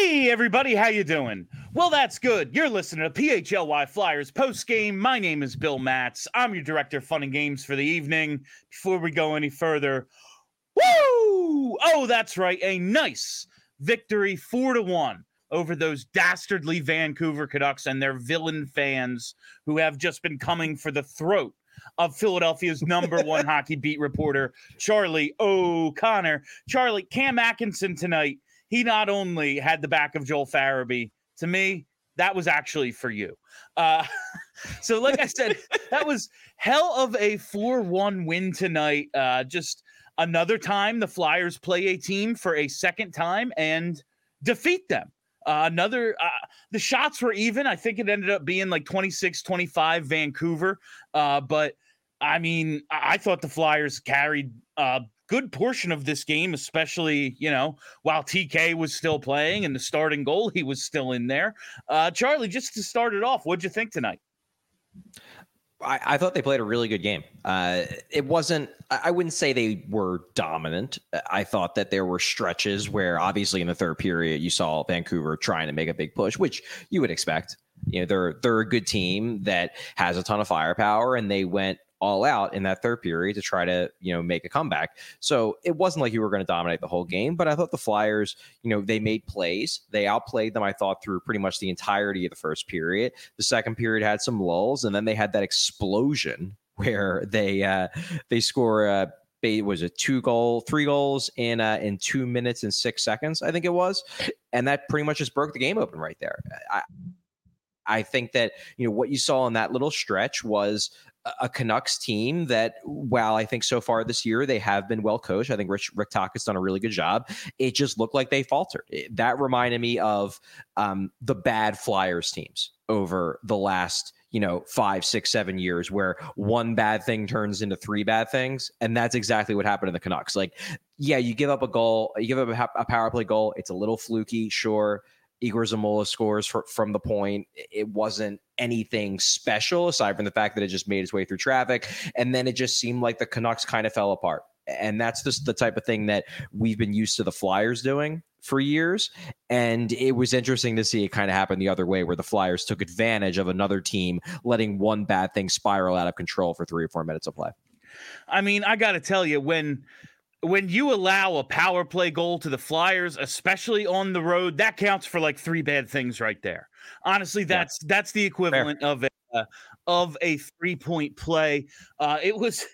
Hey everybody, how you doing? Well, that's good. You're listening to PHLY Flyers post game. My name is Bill Matz. I'm your director of fun and games for the evening. Before we go any further, woo! Oh, that's right, a nice victory, four to one over those dastardly Vancouver Canucks and their villain fans who have just been coming for the throat of Philadelphia's number one hockey beat reporter, Charlie O'Connor. Charlie, Cam Atkinson tonight he not only had the back of Joel Farabee, to me, that was actually for you. Uh, so, like I said, that was hell of a 4 1 win tonight. Uh, just another time the Flyers play a team for a second time and defeat them. Uh, another, uh, the shots were even. I think it ended up being like 26 25 Vancouver. Uh, but I mean, I thought the Flyers carried uh, good portion of this game, especially, you know, while TK was still playing and the starting goal, he was still in there. Uh, Charlie, just to start it off, what'd you think tonight? I, I thought they played a really good game. Uh, it wasn't, I wouldn't say they were dominant. I thought that there were stretches where, obviously, in the third period, you saw Vancouver trying to make a big push, which you would expect. You know, they're they're a good team that has a ton of firepower, and they went all out in that third period to try to you know make a comeback. So it wasn't like you were going to dominate the whole game, but I thought the Flyers, you know, they made plays. They outplayed them. I thought through pretty much the entirety of the first period. The second period had some lulls, and then they had that explosion where they uh, they score. Uh, was it two goal, three goals in uh, in two minutes and six seconds? I think it was, and that pretty much just broke the game open right there. I, I think that you know what you saw in that little stretch was a Canucks team that, while I think so far this year they have been well coached, I think Rich Rick Tocchet has done a really good job. It just looked like they faltered. It, that reminded me of um, the bad Flyers teams over the last you know five six seven years where one bad thing turns into three bad things and that's exactly what happened in the canucks like yeah you give up a goal you give up a, a power play goal it's a little fluky sure Egor Zamula scores for, from the point. It wasn't anything special aside from the fact that it just made its way through traffic. And then it just seemed like the Canucks kind of fell apart. And that's just the type of thing that we've been used to the Flyers doing for years. And it was interesting to see it kind of happen the other way, where the Flyers took advantage of another team letting one bad thing spiral out of control for three or four minutes of play. I mean, I got to tell you, when when you allow a power play goal to the Flyers, especially on the road, that counts for like three bad things right there. Honestly, that's yeah. that's the equivalent Fair. of a uh, of a three point play. Uh, it was.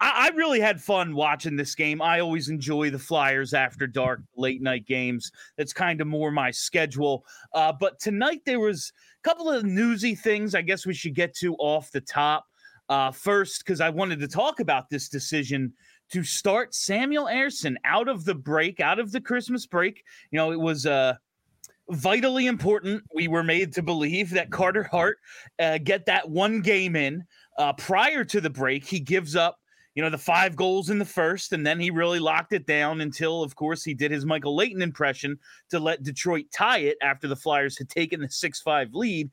I, I, really had fun watching this game. I always enjoy the Flyers after dark, late night games. That's kind of more my schedule. Uh, but tonight there was a couple of newsy things. I guess we should get to off the top. Uh, first, because I wanted to talk about this decision to start Samuel Ersson out of the break, out of the Christmas break. You know, it was uh, vitally important. We were made to believe that Carter Hart uh, get that one game in uh, prior to the break. He gives up, you know, the five goals in the first, and then he really locked it down until, of course, he did his Michael Leighton impression to let Detroit tie it after the Flyers had taken the six-five lead.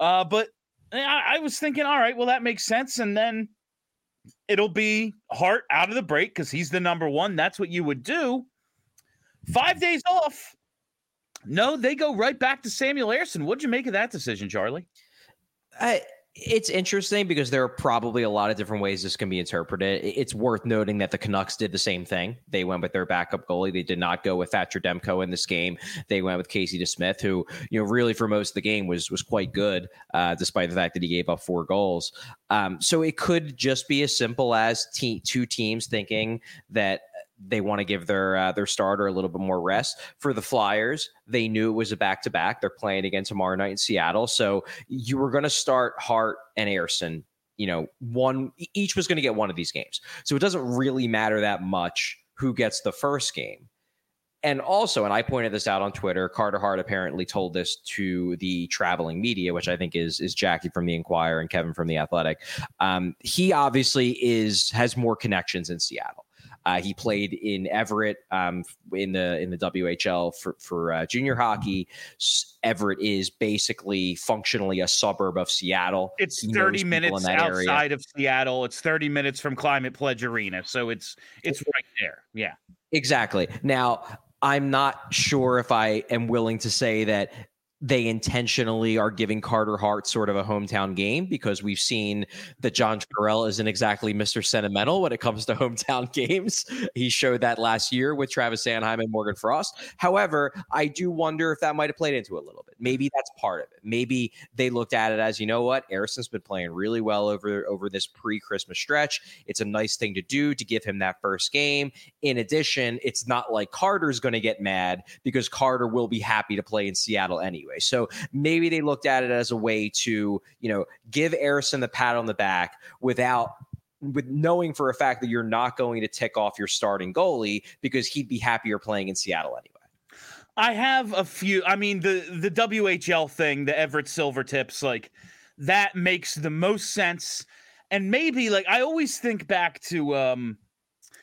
Uh, but I, I was thinking, all right, well, that makes sense. And then it'll be Hart out of the break because he's the number one. That's what you would do. Five days off. No, they go right back to Samuel Ersson. What'd you make of that decision, Charlie? I, it's interesting because there are probably a lot of different ways this can be interpreted. It's worth noting that the Canucks did the same thing. They went with their backup goalie. They did not go with Thatcher Demko in this game. They went with Casey DeSmith, who you know really for most of the game was was quite good, uh, despite the fact that he gave up four goals. Um, so it could just be as simple as te- two teams thinking that they want to give their uh, their starter a little bit more rest. For the Flyers, they knew it was a back to back. They're playing again tomorrow night in Seattle, so you were going to start Hart and Ersson. You know, one each was going to get one of these games, so it doesn't really matter that much who gets the first game. And also, and I pointed this out on Twitter, Carter Hart apparently told this to the traveling media, which I think is is Jackie from the Inquirer and Kevin from the Athletic. Um, he obviously is has more connections in Seattle. Uh, he played in Everett um, in the in the WHL for for uh, junior hockey. Everett is basically functionally a suburb of Seattle. It's he 30 minutes outside area. of Seattle. It's 30 minutes from Climate Pledge Arena, so it's it's right there. Yeah, exactly. Now I'm not sure if I am willing to say that they intentionally are giving Carter Hart sort of a hometown game because we've seen that John Tortorella isn't exactly Mr. Sentimental when it comes to hometown games. He showed that last year with Travis Sanheim and Morgan Frost. However, I do wonder if that might have played into it a little bit. Maybe that's part of it. Maybe they looked at it as, you know what, Ersson's been playing really well over over this pre-Christmas stretch. It's a nice thing to do to give him that first game. In addition, it's not like Carter's going to get mad because Carter will be happy to play in Seattle anyway anyway. So maybe they looked at it as a way to, you know, give Ersson the pat on the back without with knowing for a fact that you're not going to tick off your starting goalie because he'd be happier playing in Seattle anyway. I have a few. I mean, the the WHL thing, the Everett Silvertips, like that makes the most sense. And maybe like I always think back to um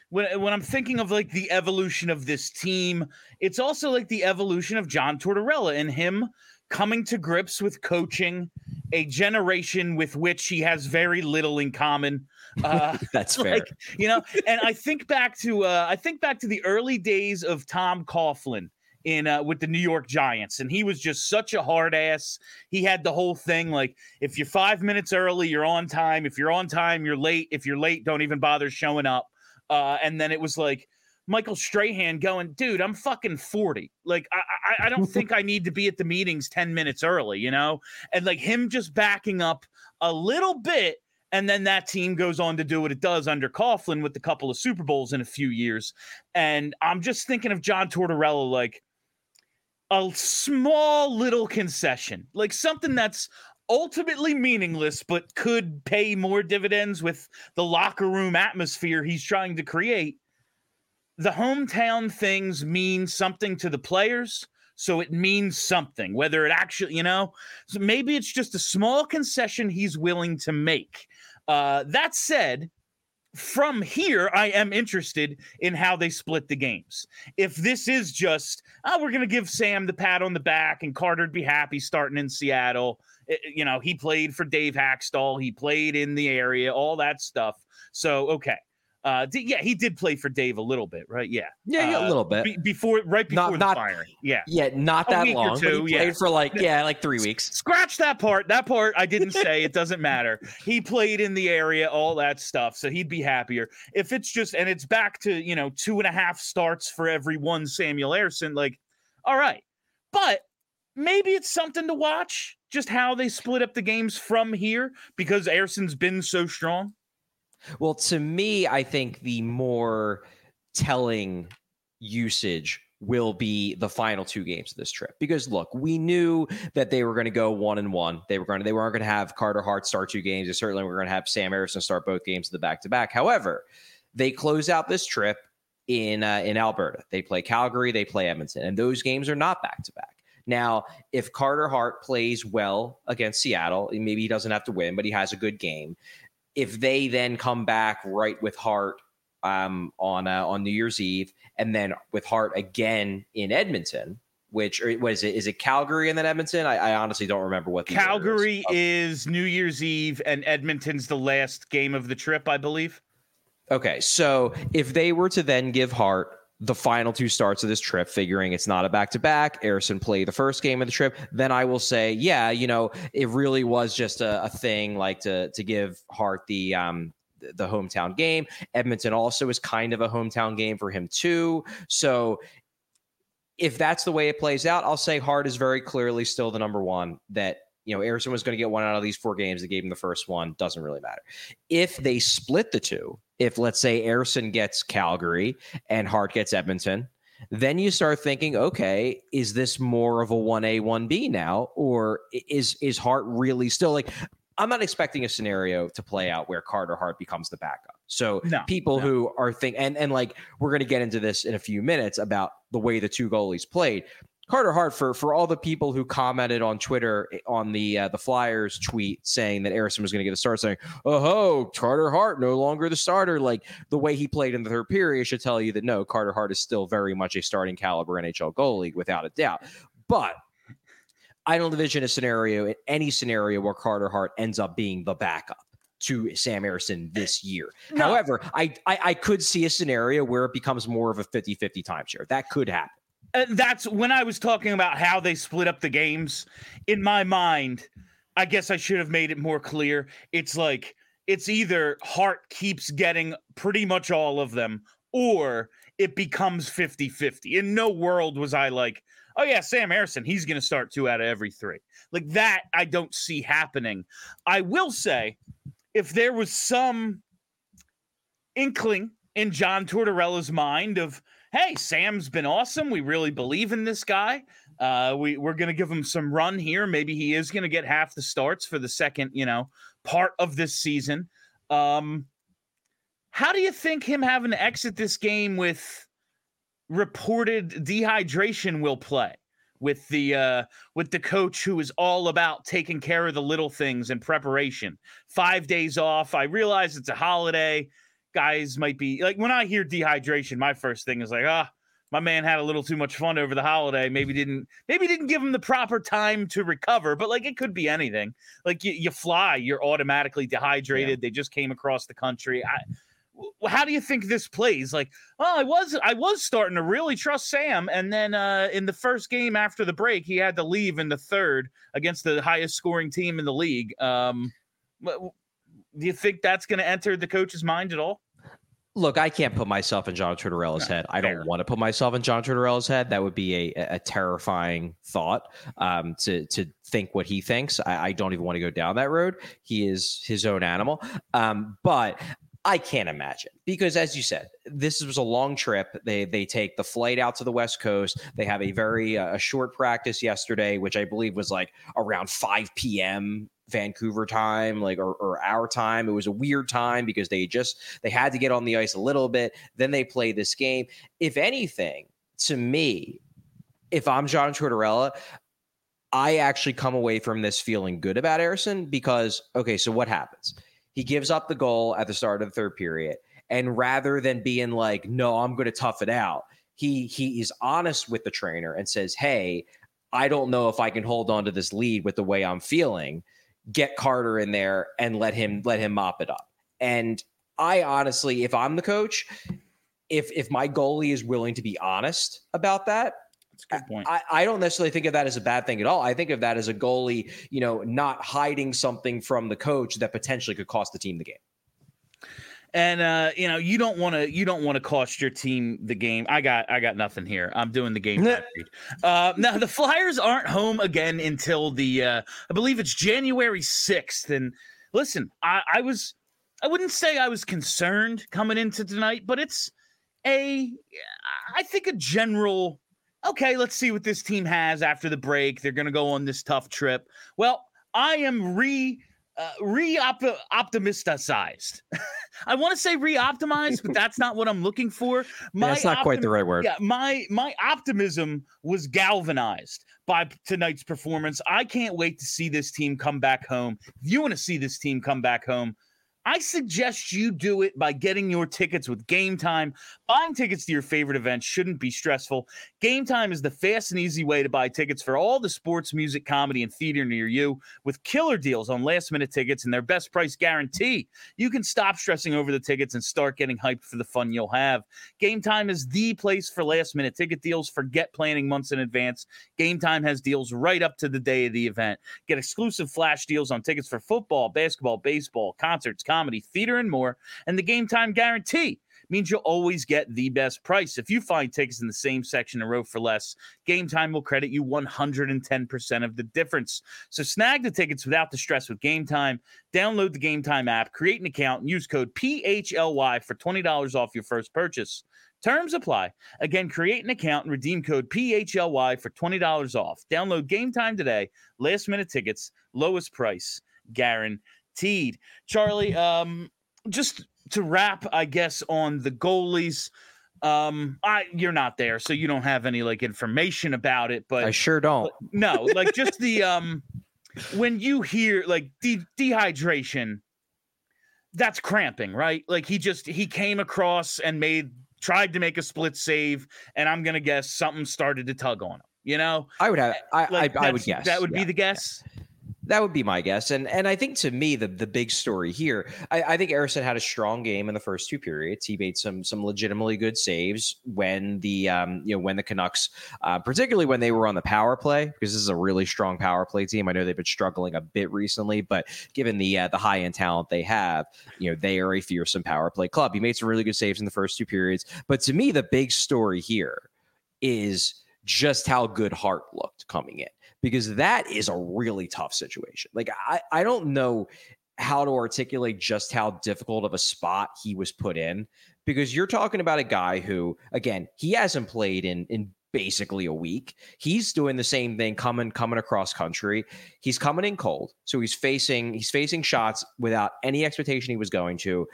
when when I'm thinking of like the evolution of this team, it's also like the evolution of John Tortorella and him coming to grips with coaching a generation with which he has very little in common. Uh, That's fair. Like, you know, and I think back to uh, I think back to the early days of Tom Coughlin in uh, with the New York Giants, and he was just such a hard ass. He had the whole thing like if you're five minutes early, you're on time. If you're on time, you're late. If you're late, don't even bother showing up. Uh, and then it was like Michael Strahan going, dude, I'm fucking 40. Like, I, I, I don't think I need to be at the meetings 10 minutes early, you know? And like him just backing up a little bit. And then that team goes on to do what it does under Coughlin with a couple of Super Bowls in a few years. And I'm just thinking of John Tortorella like a small little concession, like something that's ultimately meaningless, but could pay more dividends with the locker room atmosphere he's trying to create. The hometown things mean something to the players, so it means something, whether it actually, you know, so maybe it's just a small concession he's willing to make. Uh, that said, from here, I am interested in how they split the games. If this is just, oh, we're going to give Sam the pat on the back and Carter'd be happy starting in Seattle, you know, he played for Dave Hakstol. He played in the area, all that stuff. So, okay. Uh, yeah, he did play for Dave a little bit, right? Yeah, yeah, yeah uh, a little bit be- before, right before not, the not, firing. Yeah, yeah, not that long. Two, he played for like yeah, like three weeks. Scratch that part. That part I didn't say. it doesn't matter. He played in the area, all that stuff, so he'd be happier if it's just and it's back to you know two and a half starts for every one Samuel Ersson. Like, all right, but maybe it's something to watch just how they split up the games from here because Ersson's been so strong? Well, to me, I think the more telling usage will be the final two games of this trip. Because look we knew that they were going to go one and one. They were going to they weren't going to have carter hart start two games. They certainly were going to have sam ersson start both games of the back to back. However they close out this trip in uh, in alberta. They play calgary they play edmonton and those games are not back to back now, if Carter Hart plays well against Seattle, maybe he doesn't have to win, but he has a good game. If they then come back right with Hart um, on uh, on New Year's Eve, and then with Hart again in Edmonton, which is it? Is it Calgary and then Edmonton? I, I honestly don't remember what Calgary is. is New Year's Eve, and Edmonton's the last game of the trip, I believe. Okay, so if they were to then give Hart the final two starts of this trip, figuring it's not a back to back, Ersson played the first game of the trip, then I will say, yeah, you know, it really was just a, a thing like to to give Hart the um the hometown game. Edmonton also is kind of a hometown game for him too. So if that's the way it plays out, I'll say Hart is very clearly still the number one that you know, Ersson was going to get one out of these four games. They gave him the first one. Doesn't really matter. If they split the two, if let's say Ersson gets Calgary and Hart gets Edmonton, then you start thinking, okay, is this more of a 1A, 1B now? Or is is Hart really still like I'm not expecting a scenario to play out where Carter Hart becomes the backup. So No, people no. who are think and and like we're going to get into this in a few minutes about the way the two goalies played. Carter Hart for for all the people who commented on Twitter on the uh, the Flyers tweet saying that Ersson was going to get a start, saying, "Oh ho, Carter Hart no longer the starter." Like the way he played in the third period should tell you that no, Carter Hart is still very much a starting caliber NHL goalie without a doubt. But I don't envision a scenario in any scenario where Carter Hart ends up being the backup to Sam Ersson this year. No. However, I, I I could see a scenario where it becomes more of a 50-50 timeshare. That could happen. Uh, that's when I was talking about how they split up the games. In my mind, I guess I should have made it more clear. It's like it's either Hart keeps getting pretty much all of them, or it becomes 50 50. In no world was I like, oh, yeah, Sam Ersson, he's going to start two out of every three. Like that, I don't see happening. I will say, if there was some inkling in John Tortorella's mind of, hey, Sam's been awesome. We really believe in this guy. Uh, we we're gonna give him some run here. Maybe he is gonna get half the starts for the second, you know, part of this season. Um, how do you think him having to exit this game with reported dehydration will play? With the uh, with the coach who is all about taking care of the little things and preparation. Five days off. I realize it's a holiday guys might be like when I hear dehydration, my first thing is like, ah, my man had a little too much fun over the holiday. Maybe didn't maybe didn't give him the proper time to recover. But like it could be anything. Like you, you fly, you're automatically dehydrated. They just came across the country. I, how do you think this plays? Like, oh, I was I was starting to really trust Sam, and then uh, in the first game after the break, he had to leave in the third against the highest scoring team in the league. Um, do you think that's going to enter the coach's mind at all? Look, I can't put myself in John Tortorella's No, head. I fair. don't want to put myself in John Tortorella's head. That would be a, a terrifying thought um, to to think what he thinks. I, I don't even want to go down that road. He is his own animal. Um, but I can't imagine because, as you said, this was a long trip. They they take the flight out to the West Coast. They have a very uh, a short practice yesterday, which I believe was like around five p.m. Vancouver time, like or, or our time. It was a weird time because they just they had to get on the ice a little bit. Then they play this game. If anything, to me, if I'm John Tortorella, I actually come away from this feeling good about Ersson because okay, so what happens? He gives up the goal at the start of the third period, and rather than being like, "No, I'm going to tough it out," he he is honest with the trainer and says, "Hey, I don't know if I can hold on to this lead with the way I'm feeling. Get Carter in there and let him let him mop it up." And I honestly, if I'm the coach, if if my goalie is willing to be honest about that, That's a good point. I, I don't necessarily think of that as a bad thing at all. I think of that as a goalie, you know, not hiding something from the coach that potentially could cost the team the game. And uh, you know, you don't want to you don't want to cost your team the game. I got I got nothing here. I'm doing the game. uh, now the Flyers aren't home again until the uh, I believe it's January sixth. And listen, I, I was I wouldn't say I was concerned coming into tonight, but it's a I think a general. Okay, let's see what this team has after the break. They're going to go on this tough trip. Well, I am re uh, re optimisticized. I want to say re-optimized, but that's not what I'm looking for. My That's not quite the right word. Yeah, my my optimism was galvanized by tonight's performance. I can't wait to see this team come back home. If you want to see this team come back home, I suggest you do it by getting your tickets with Game Time. Buying tickets to your favorite events shouldn't be stressful. Game Time is the fast and easy way to buy tickets for all the sports, music, comedy, and theater near you with killer deals on last minute tickets and their best price guarantee. You can stop stressing over the tickets and start getting hyped for the fun you'll have. Game Time is the place for last minute ticket deals. Forget planning months in advance. Game Time has deals right up to the day of the event. Get exclusive flash deals on tickets for football, basketball, baseball, concerts, comedy, theater, and more. And the game time guarantee means you'll always get the best price. If you find tickets in the same section and row for less, Game Time will credit you 110% of the difference. So snag the tickets without the stress with Game Time. Download the Game Time app, create an account, and use code PHLY for $20 off your first purchase. Terms apply. Again, create an account and redeem code PHLY for $20 off. Download Game Time today. Last minute tickets, lowest price guaranteed. Charlie, um, just to wrap, I guess, on the goalies. Um, I you're not there, so you don't have any like information about it, but I sure don't. no, like just the um when you hear like de- dehydration, that's cramping, right? Like he just he came across and made tried to make a split save, and I'm gonna guess something started to tug on him. You know, I would have. I like I, I would guess that would be the guess. That would be my guess, and and I think to me the the big story here, I, I think Ersson had a strong game in the first two periods. He made some some legitimately good saves when the um you know when the Canucks, uh, particularly when they were on the power play, because this is a really strong power play team. I know they've been struggling a bit recently, but given the uh, the high end talent they have, you know they are a fearsome power play club. He made some really good saves in the first two periods, but to me the big story here is just how good Hart looked coming in because that is a really tough situation. Like I, I don't know how to articulate just how difficult of a spot he was put in because you're talking about a guy who again, he hasn't played in in basically a week. He's doing the same thing coming coming across country. He's coming in cold. So he's facing he's facing shots without any expectation he was going to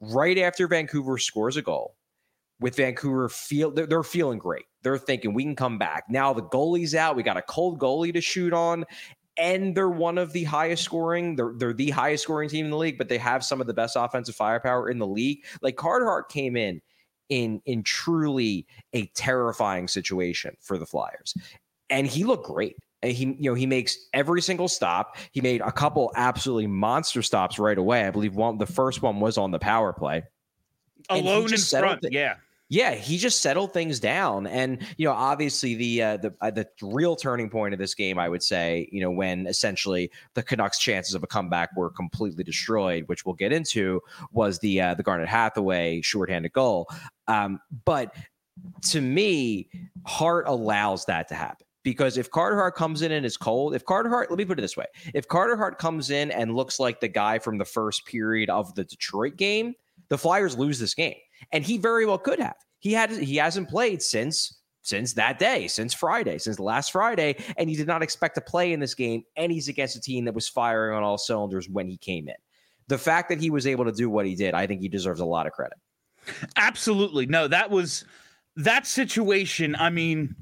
right after Vancouver scores a goal with Vancouver feel they're, they're feeling great. They're thinking we can come back. Now the goalie's out. We got a cold goalie to shoot on. And they're one of the highest scoring. They're, they're the highest scoring team in the league, but they have some of the best offensive firepower in the league. Like Carter Hart came in in in truly a terrifying situation for the Flyers, and he looked great. And he you know he makes every single stop. He made a couple absolutely monster stops right away. I believe one the first one was on the power play. Alone in front, yeah. Yeah, he just settled things down, and you know, obviously the uh, the uh, the real turning point of this game, I would say, you know, when essentially the Canucks' chances of a comeback were completely destroyed, which we'll get into, was the uh, the Garnet Hathaway shorthanded goal. Um, but to me, Hart allows that to happen because if Carter Hart comes in and is cold, if Carter Hart, let me put it this way: if Carter Hart comes in and looks like the guy from the first period of the Detroit game, the Flyers lose this game, and he very well could have. He had he hasn't played since since that day, since Friday, since last Friday, and he did not expect to play in this game. And he's against a team that was firing on all cylinders when he came in. The fact that he was able to do what he did, I think he deserves a lot of credit. Absolutely. No, that was that situation. I mean,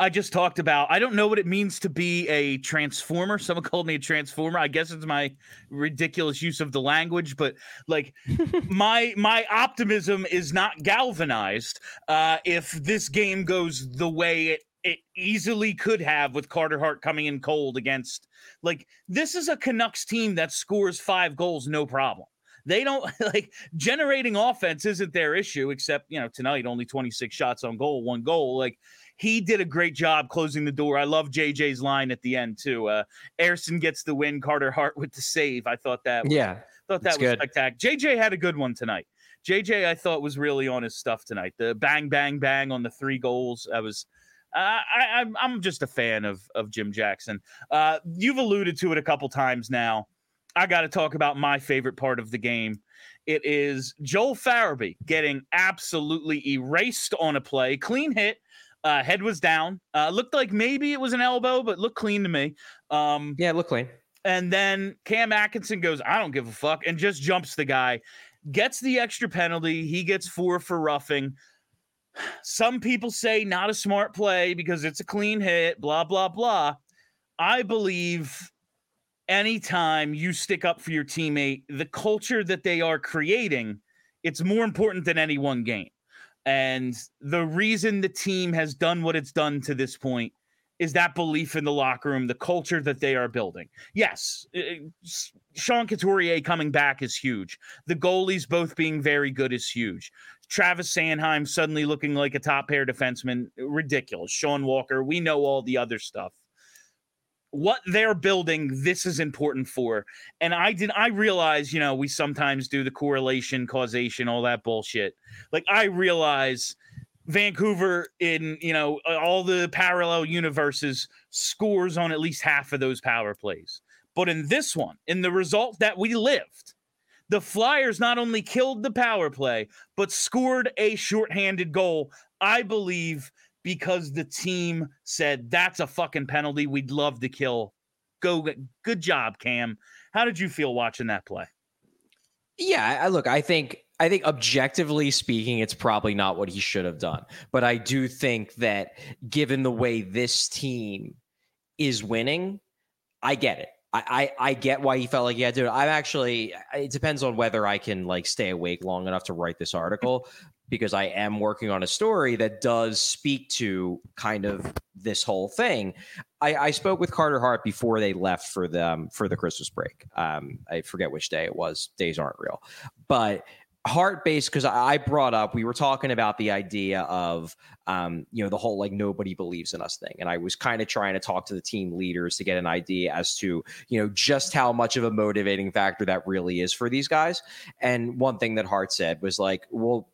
I just talked about. I don't know what it means to be a transformer. Someone called me a transformer. I guess it's my ridiculous use of the language, but like my my optimism is not galvanized uh, if this game goes the way it it easily could have with Carter Hart coming in cold against like this is a Canucks team that scores five goals no problem. They don't like generating offense isn't their issue, except you know tonight only 26 shots on goal, one goal. Like he did a great job closing the door. I love JJ's line at the end too. Uh gets the win, Carter Hart with the save. I thought that was, Yeah, thought that was good. spectacular. JJ had a good one tonight. JJ, I thought was really on his stuff tonight. The bang, bang, bang on the three goals. I was, uh, I, I'm, I'm just a fan of of Jim Jackson. Uh, you've alluded to it a couple times now. I got to talk about my favorite part of the game. It is Joel Farabee getting absolutely erased on a play, clean hit. Uh, head was down. Uh, looked like maybe it was an elbow, but looked clean to me. Um, yeah, look clean. and then Cam Atkinson goes, I don't give a fuck, and just jumps the guy, gets the extra penalty. He gets four for roughing. Some people say not a smart play because it's a clean hit, blah, blah, blah. I believe anytime you stick up for your teammate, the culture that they are creating, it's more important than any one game. And the reason the team has done what it's done to this point is that belief in the locker room, the culture that they are building. Yes, Sean Couturier coming back is huge. The goalies both being very good is huge. Travis Sanheim suddenly looking like a top pair defenseman, ridiculous. Sean Walker, we know all the other stuff. What they're building, this is important for. And I did I realize, you know, we sometimes do the correlation, causation, all that bullshit. Like I realize Vancouver in you know all the parallel universes scores on at least half of those power plays. But in this one, in the result that we lived, the Flyers not only killed the power play, but scored a shorthanded goal. I believe because the team said that's a fucking penalty. We'd love to kill. Go, good job, Cam. How did you feel watching that play? Yeah, I look. I think I think objectively speaking, it's probably not what he should have done. But I do think that given the way this team is winning, I get it. I, I, I get why he felt like he had to. I'm actually. It depends on whether I can like stay awake long enough to write this article, because I am working on a story that does speak to kind of this whole thing. I, I spoke with Carter Hart before they left for the um, for the Christmas break. Um, I forget which day it was. Days aren't real, but heart based because I brought up we were talking about the idea of um, you know the whole like nobody believes in us thing, and I was kind of trying to talk to the team leaders to get an idea as to you know just how much of a motivating factor that really is for these guys. And one thing that Hart said was like, well.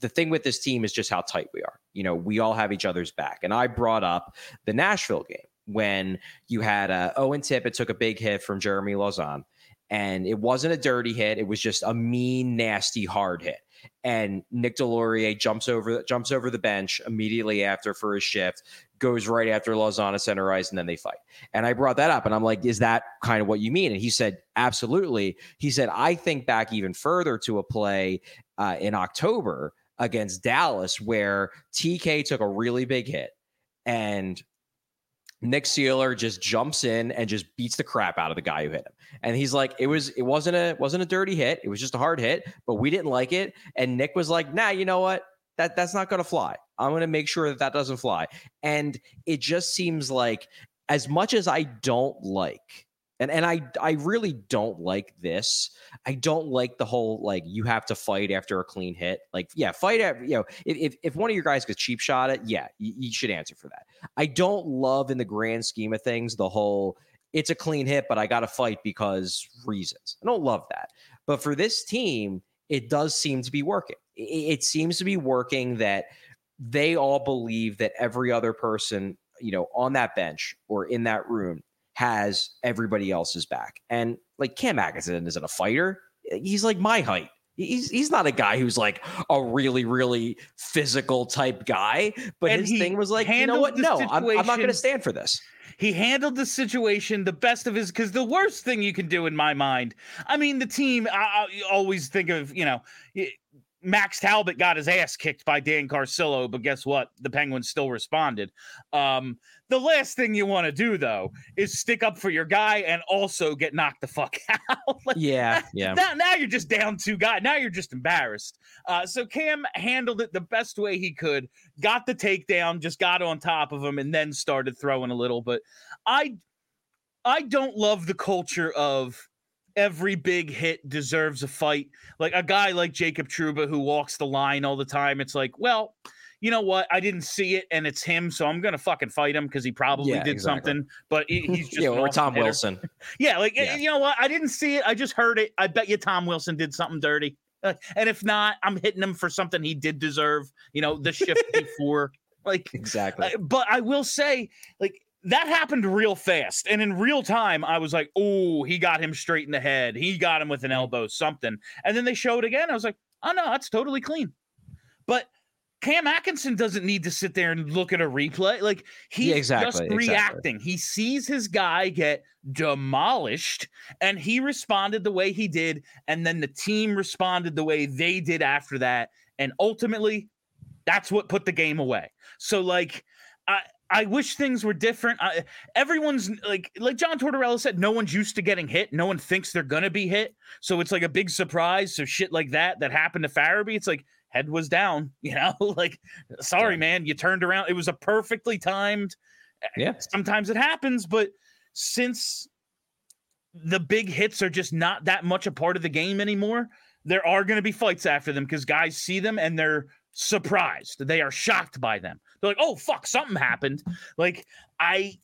The thing with this team is just how tight we are. You know, we all have each other's back. And I brought up the Nashville game when you had uh, Owen Tippett took a big hit from Jeremy Lauzon and it wasn't a dirty hit. It was just a mean, nasty, hard hit. And Nick Deslauriers jumps over jumps over the bench immediately after for his shift, goes right after Lozana center ice, and then they fight. And I brought that up, and I'm like, "Is that kind of what you mean?" And he said, "Absolutely." He said, "I think back even further to a play uh, in October against Dallas where TK took a really big hit, and Nick Seeler just jumps in and just beats the crap out of the guy who hit him. And he's like, it was it wasn't a wasn't a dirty hit. It was just a hard hit, but we didn't like it. And Nick was like, nah, you know what? That that's not to fly. I'm to make sure that that doesn't fly. And it just seems like as much as I don't like and and I I really don't like this. I don't like the whole like you have to fight after a clean hit. Like yeah, fight after you know if if, one of your guys gets cheap shot it, yeah, you, you should answer for that. I don't love in the grand scheme of things the whole it's a clean hit, but I got to fight because reasons. I don't love that. But for this team, it does seem to be working. It, it seems to be working that they all believe that every other person you know on that bench or in that room has everybody else's back. And like Cam Atkinson isn't a fighter. He's like my height. He's he's not a guy who's like a really really physical type guy. But and his thing was like, you know what? No, I'm, I'm not going to stand for this. He handled the situation the best of his because the worst thing you can do in my mind. I mean, the team. I, I always think of you know Max Talbot got his ass kicked by Dan Carcillo, but guess what? The Penguins still responded. Um, the last thing you want to do, though, is stick up for your guy and also get knocked the fuck out. like, yeah, yeah. Now, now you're just down two guys. Now you're just embarrassed. Uh, so Cam handled it the best way he could. Got the takedown, just got on top of him, and then started throwing a little. But I, I don't love the culture of every big hit deserves a fight. Like a guy like Jacob Trouba who walks the line all the time. It's like, well, you know what? I didn't see it, and it's him, so I'm gonna fucking fight him because he probably yeah, did exactly. something. But he's just yeah, or Tom hitter. Wilson. yeah, like yeah. you know what? I didn't see it. I just heard it. I bet you Tom Wilson did something dirty. Uh, and if not, I'm hitting him for something he did deserve. You know, the shift before. Like exactly. Uh, but I will say, like that happened real fast. And in real time, I was like, oh, he got him straight in the head. He got him with an elbow, something. And then they showed again. I was like, oh, no, that's totally clean. But Cam Atkinson doesn't need to sit there and look at a replay. Like he's yeah, exactly, just reacting. Exactly. He sees his guy get demolished and he responded the way he did. And then the team responded the way they did after that. And ultimately, that's what put the game away. So, like, I, I wish things were different. I, everyone's like, like John Tortorella said, no one's used to getting hit. No one thinks they're gonna be hit, so it's like a big surprise. So shit like that that happened to Farabee, it's like head was down. You know, like sorry, man, you turned around. It was a perfectly timed. Eh, yeah. Sometimes it happens, but since the big hits are just not that much a part of the game anymore, there are going to be fights after them because guys see them and they're surprised. They are shocked by them. They're like, "Oh fuck, something happened." Like I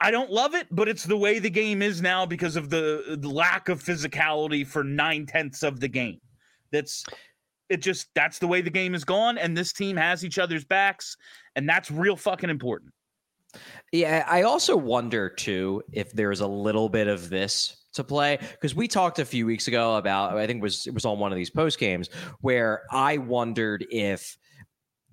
I don't love it, but it's the way the game is now because of the, the lack of physicality for nine tenths of the game. That's it. Just that's the way the game is gone, and this team has each other's backs, and that's real fucking important. Yeah, I also wonder too if there's a little bit of this to play because we talked a few weeks ago about I think it was it was on one of these post games where I wondered if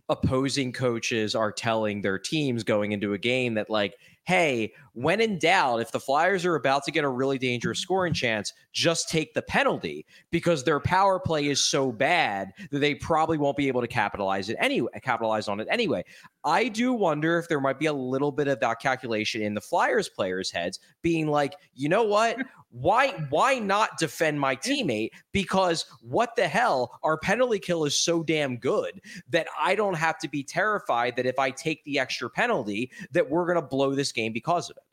opposing coaches are telling their teams going into a game that like hey when in doubt if the flyers are about to get a really dangerous scoring chance just take the penalty because their power play is so bad that they probably won't be able to capitalize it anyway capitalize on it anyway. I do wonder if there might be a little bit of that calculation in the flyers players heads being like you know what? Why why not defend my teammate? Because what the hell? Our penalty kill is so damn good that i don't have to be terrified that if i take the extra penalty that we're to blow this game because of it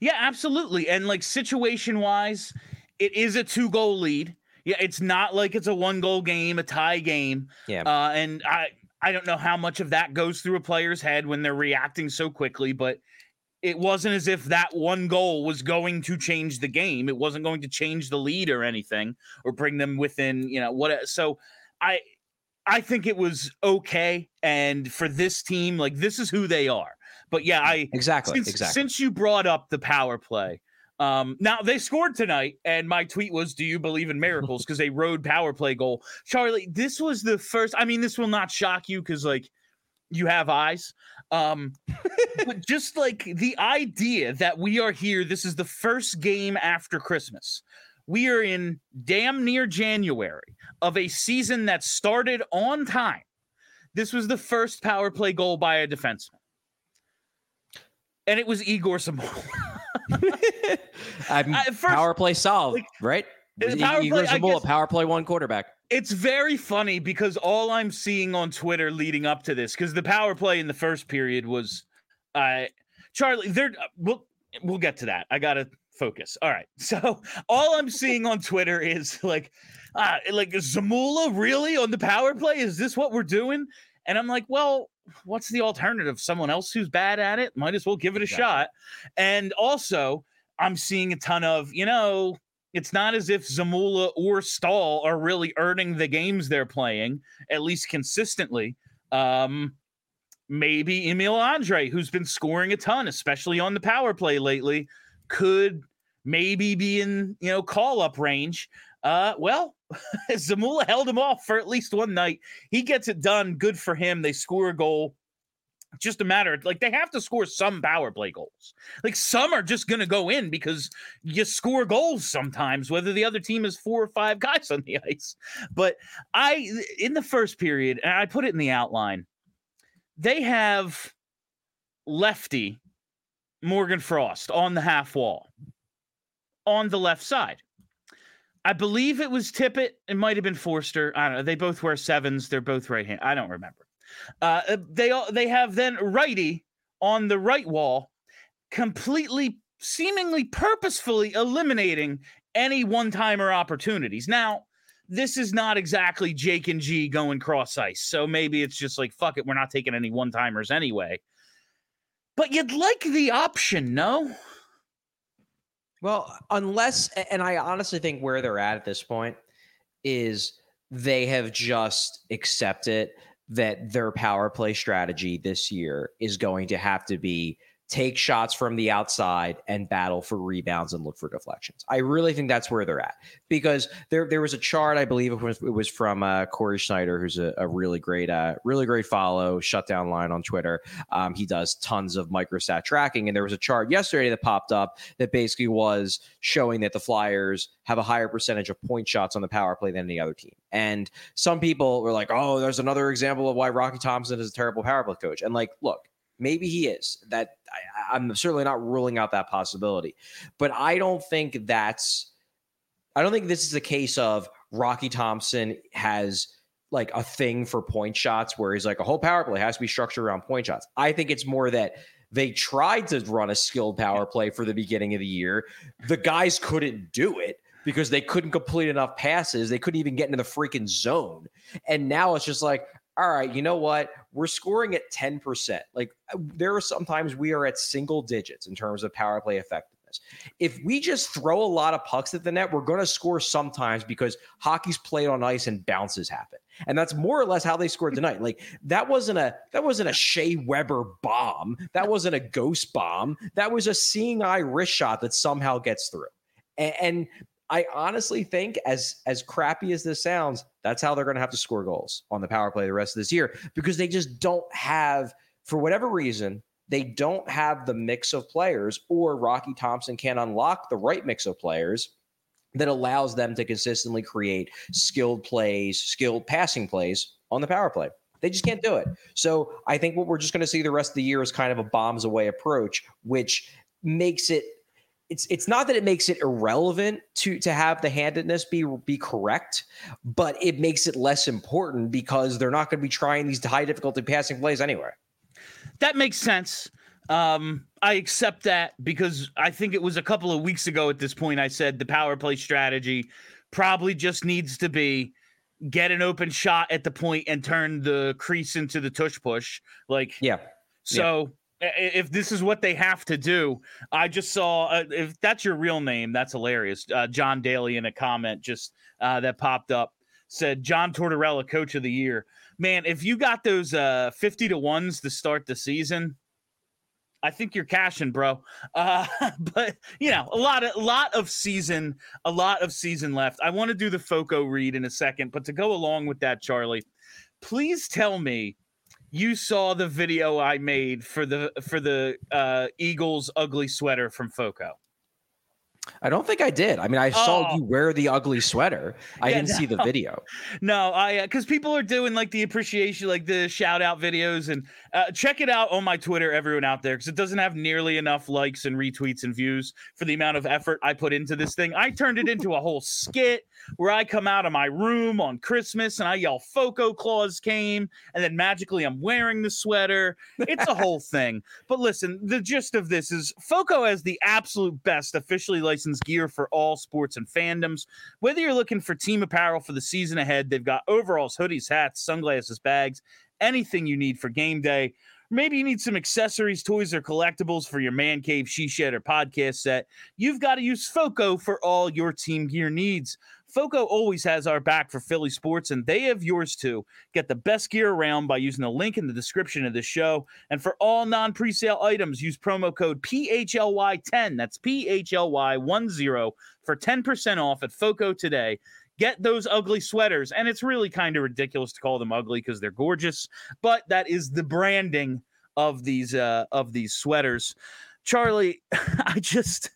yeah absolutely and like situation wise it is a two goal lead yeah it's not like it's a one goal game a tie game yeah uh, and i i don't know how much of that goes through a player's head when they're reacting so quickly but it wasn't as if that one goal was going to change the game. It wasn't going to change the lead or anything or bring them within, you know, what so I I think it was okay and for this team like this is who they are. But yeah, I Exactly. Since, exactly. since you brought up the power play, um, now they scored tonight, and my tweet was, "Do you believe in miracles?" Because they rode power play goal. Charlie, this was the first. I mean, this will not shock you because like you have eyes. Um, but just like the idea that we are here, this is the first game after Christmas. We are in damn near January of a season that started on time. This was the first power play goal by a defenseman. And it was Egor Zamula. power play solved, like, right? Power Egor play, Zamula, power play one quarterback it's very funny because all I'm seeing on Twitter leading up to this, because the power play in the first period was, uh, Charlie. There, uh, we'll we'll get to that. I gotta focus. All right. So all I'm seeing on Twitter is like, uh, like Zamula really on the power play? Is this what we're doing? And I'm like, well, what's the alternative? Someone else who's bad at it? Might as well give it a exactly. shot. And also, I'm seeing a ton of, you know, it's not as if Zamula or Staal are really earning the games they're playing, at least consistently. Um, maybe Emil Andrae, who's been scoring a ton, especially on the power play lately, could maybe be in you know call up range. Uh, well, Zamula held him off for at least one night. He gets it done. Good for him. They score a goal just a matter like they have to score some power play goals. Like some are just going to go in because you score goals sometimes, whether the other team is four or five guys on the ice. But I, in the first period, and I put it in the outline, they have lefty Morgan Frost on the half wall on the left side. I believe it was Tippett. It might have been Foerster. I don't know. They both wear sevens. They're both right hand. I don't remember. Uh, uh, they they have then righty on the right wall, completely, seemingly purposefully eliminating any one timer opportunities. Now, this is not exactly Jake and G going cross ice, so maybe it's just like fuck it, we're not taking any one timers anyway. But you'd like the option, no? Well, unless, and I honestly think where they're at at this point is they have just accepted that their power play strategy this year is going to have to be take shots from the outside and battle for rebounds and look for deflections. I really think that's where they're at because there there was a chart I believe it was, it was from uh, Corey Sznajder, who's a, a really great uh, really great follow shutdown line on Twitter. Um, he does tons of microstat tracking, and there was a chart yesterday that popped up that basically was showing that the Flyers have a higher percentage of point shots on the power play than any other team. And some people were like, "Oh, there's another example of why Rocky Thompson is a terrible power play coach." And like, look Maybe he is. That I, I'm certainly not ruling out that possibility, but I don't think that's. I don't think this is a case of Rocky Thompson has like a thing for point shots where he's like a whole power play has to be structured around point shots. I think it's more that they tried to run a skilled power play for the beginning of the year. The guys couldn't do it because they couldn't complete enough passes. They couldn't even get into the freaking zone. And now it's just like, all right, you know what? We're scoring at 10%. Like uh, there are sometimes we are at single digits in terms of power play effectiveness. If we just throw a lot of pucks at the net, we're going to score sometimes because hockey's played on ice and bounces happen. And that's more or less how they scored tonight. Like that wasn't a that wasn't a Shea Weber bomb. That wasn't a ghost bomb. That was a seeing eye wrist shot that somehow gets through. And, and I honestly think, as as crappy as this sounds, that's how they're going to have to score goals on the power play the rest of this year because they just don't have, for whatever reason, they don't have the mix of players, or Rocky Thompson can unlock the right mix of players that allows them to consistently create skilled plays, skilled passing plays on the power play. They just can't do it. So I think what we're just going to see the rest of the year is kind of a bombs away approach, which makes it it's it's not that it makes it irrelevant to to have the handedness be be correct, but it makes it less important because they're not going to be trying these high difficulty passing plays anyway. That makes sense. Um, I accept that because I think it was a couple of weeks ago at this point I said the power play strategy probably just needs to be get an open shot at the point and turn the crease into the tush push. Like, yeah. So yeah. If this is what they have to do, I just saw uh, if that's your real name, that's hilarious. Uh, John Daly in a comment just uh, that popped up said John Tortorella, coach of the year. Man, if you got those uh, 50 to ones to start the season, I think you're cashing, bro. Uh, but you know, a lot of a lot of season, a lot of season left. I want to do the Foco read in a second, but to go along with that, Charlie, please tell me you saw the video I made for the for the uh, Eagles ugly sweater from Foco. I don't think I did. I mean, I saw oh. you wear the ugly sweater. I yeah, didn't no. see the video. No, I because uh, people are doing like the appreciation, like the shout out videos, and uh, check it out on my Twitter, everyone out there, because it doesn't have nearly enough likes and retweets and views for the amount of effort I put into this thing. I turned it into a whole skit where I come out of my room on Christmas and I yell "Foco Claus came," and then magically I'm wearing the sweater. It's a whole thing. But listen, the gist of this is Foco has the absolute best officially licensed gear for all sports and fandoms. Whether you're looking for team apparel for the season ahead, they've got overalls, hoodies, hats, sunglasses, bags, anything you need for game day. Maybe you need some accessories, toys, or collectibles for your man cave, she shed, or podcast set. You've got to use Foco for all your team gear needs. Foco always has our back for Philly sports, and they have yours too. Get the best gear around by using the link in the description of this show. And for all non presale items, use promo code PHLY10. That's PHLY10 for 10% off at Foco today. Get those ugly sweaters. And it's really kind of ridiculous to call them ugly because they're gorgeous, but that is the branding of these uh of these sweaters. Charlie, I just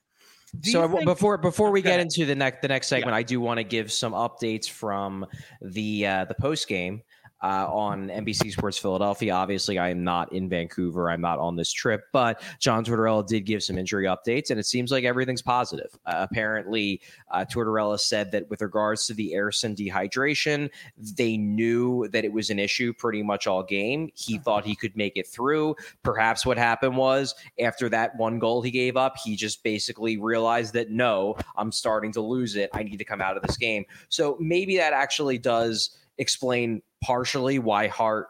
so think- before before we get into the next the next segment, yeah. I do want to give some updates from the uh, the post game uh, on NBC Sports Philadelphia. Obviously, I am not in Vancouver. I'm not on this trip, but John Tortorella did give some injury updates, and it seems like everything's positive. Uh, apparently, uh, Tortorella said that with regards to the Ersson dehydration, they knew that it was an issue pretty much all game. He thought he could make it through. Perhaps what happened was after that one goal he gave up, he just basically realized that no, I'm starting to lose it. I need to come out of this game. So maybe that actually does explain partially why Hart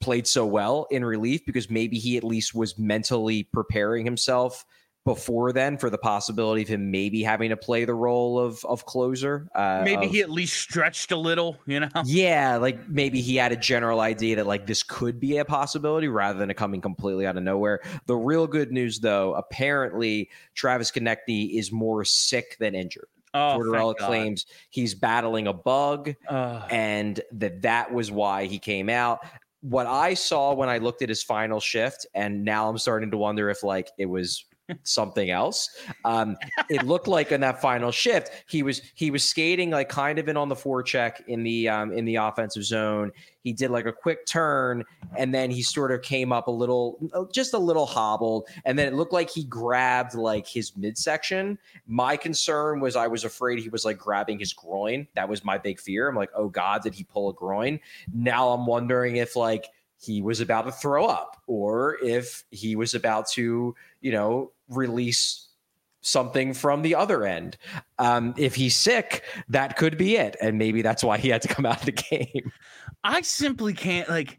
played so well in relief because maybe he at least was mentally preparing himself before then for the possibility of him maybe having to play the role of of closer. Uh, maybe of, he at least stretched a little, you know. Yeah, like maybe he had a general idea that like this could be a possibility rather than it coming completely out of nowhere. The real good news, though, apparently Travis Konecny is more sick than injured. Oh, Tortorella claims he's battling a bug uh. and that that was why he came out. What I saw when I looked at his final shift, and now I'm starting to wonder if like it was something else. Um, it looked like in that final shift, he was he was skating like kind of in on the forecheck in the um, in the offensive zone. He did like a quick turn, and then he sort of came up a little, just a little hobbled, and then it looked like he grabbed like his midsection. My concern was I was afraid he was like grabbing his groin. That was my big fear. I'm like, oh god, did he pull a groin? Now I'm wondering if like he was about to throw up or if he was about to, you know, release something from the other end. Um, if he's sick, that could be it. And maybe that's why he had to come out of the game. I simply can't like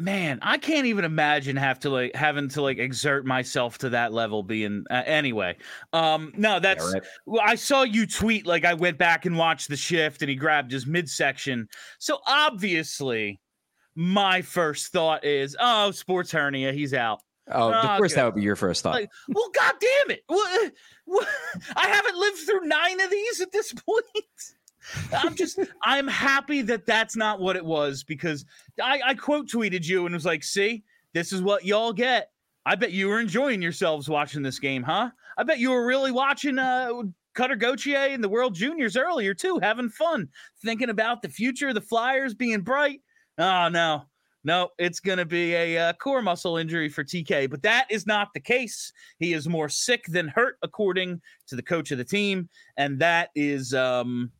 man, I can't even imagine have to like having to like exert myself to that level being uh, anyway. Um no, that's yeah, right. well, I saw you tweet like I went back and watched the shift and he grabbed his midsection. So obviously my first thought is, oh, sports hernia, he's out. Oh, of course, that would be your first thought. Like, well, god damn it! What, what, I haven't lived through nine of these at this point. I'm just, I'm happy that that's not what it was because I, I quote tweeted you and was like, see, this is what y'all get. I bet you were enjoying yourselves watching this game, huh? I bet you were really watching uh, Cutter Gauthier and the World Juniors earlier too, having fun, thinking about the future of the Flyers being bright. Oh, no, no, it's going to be a uh, core muscle injury for TK, but that is not the case. He is more sick than hurt, according to the coach of the team. And that is um,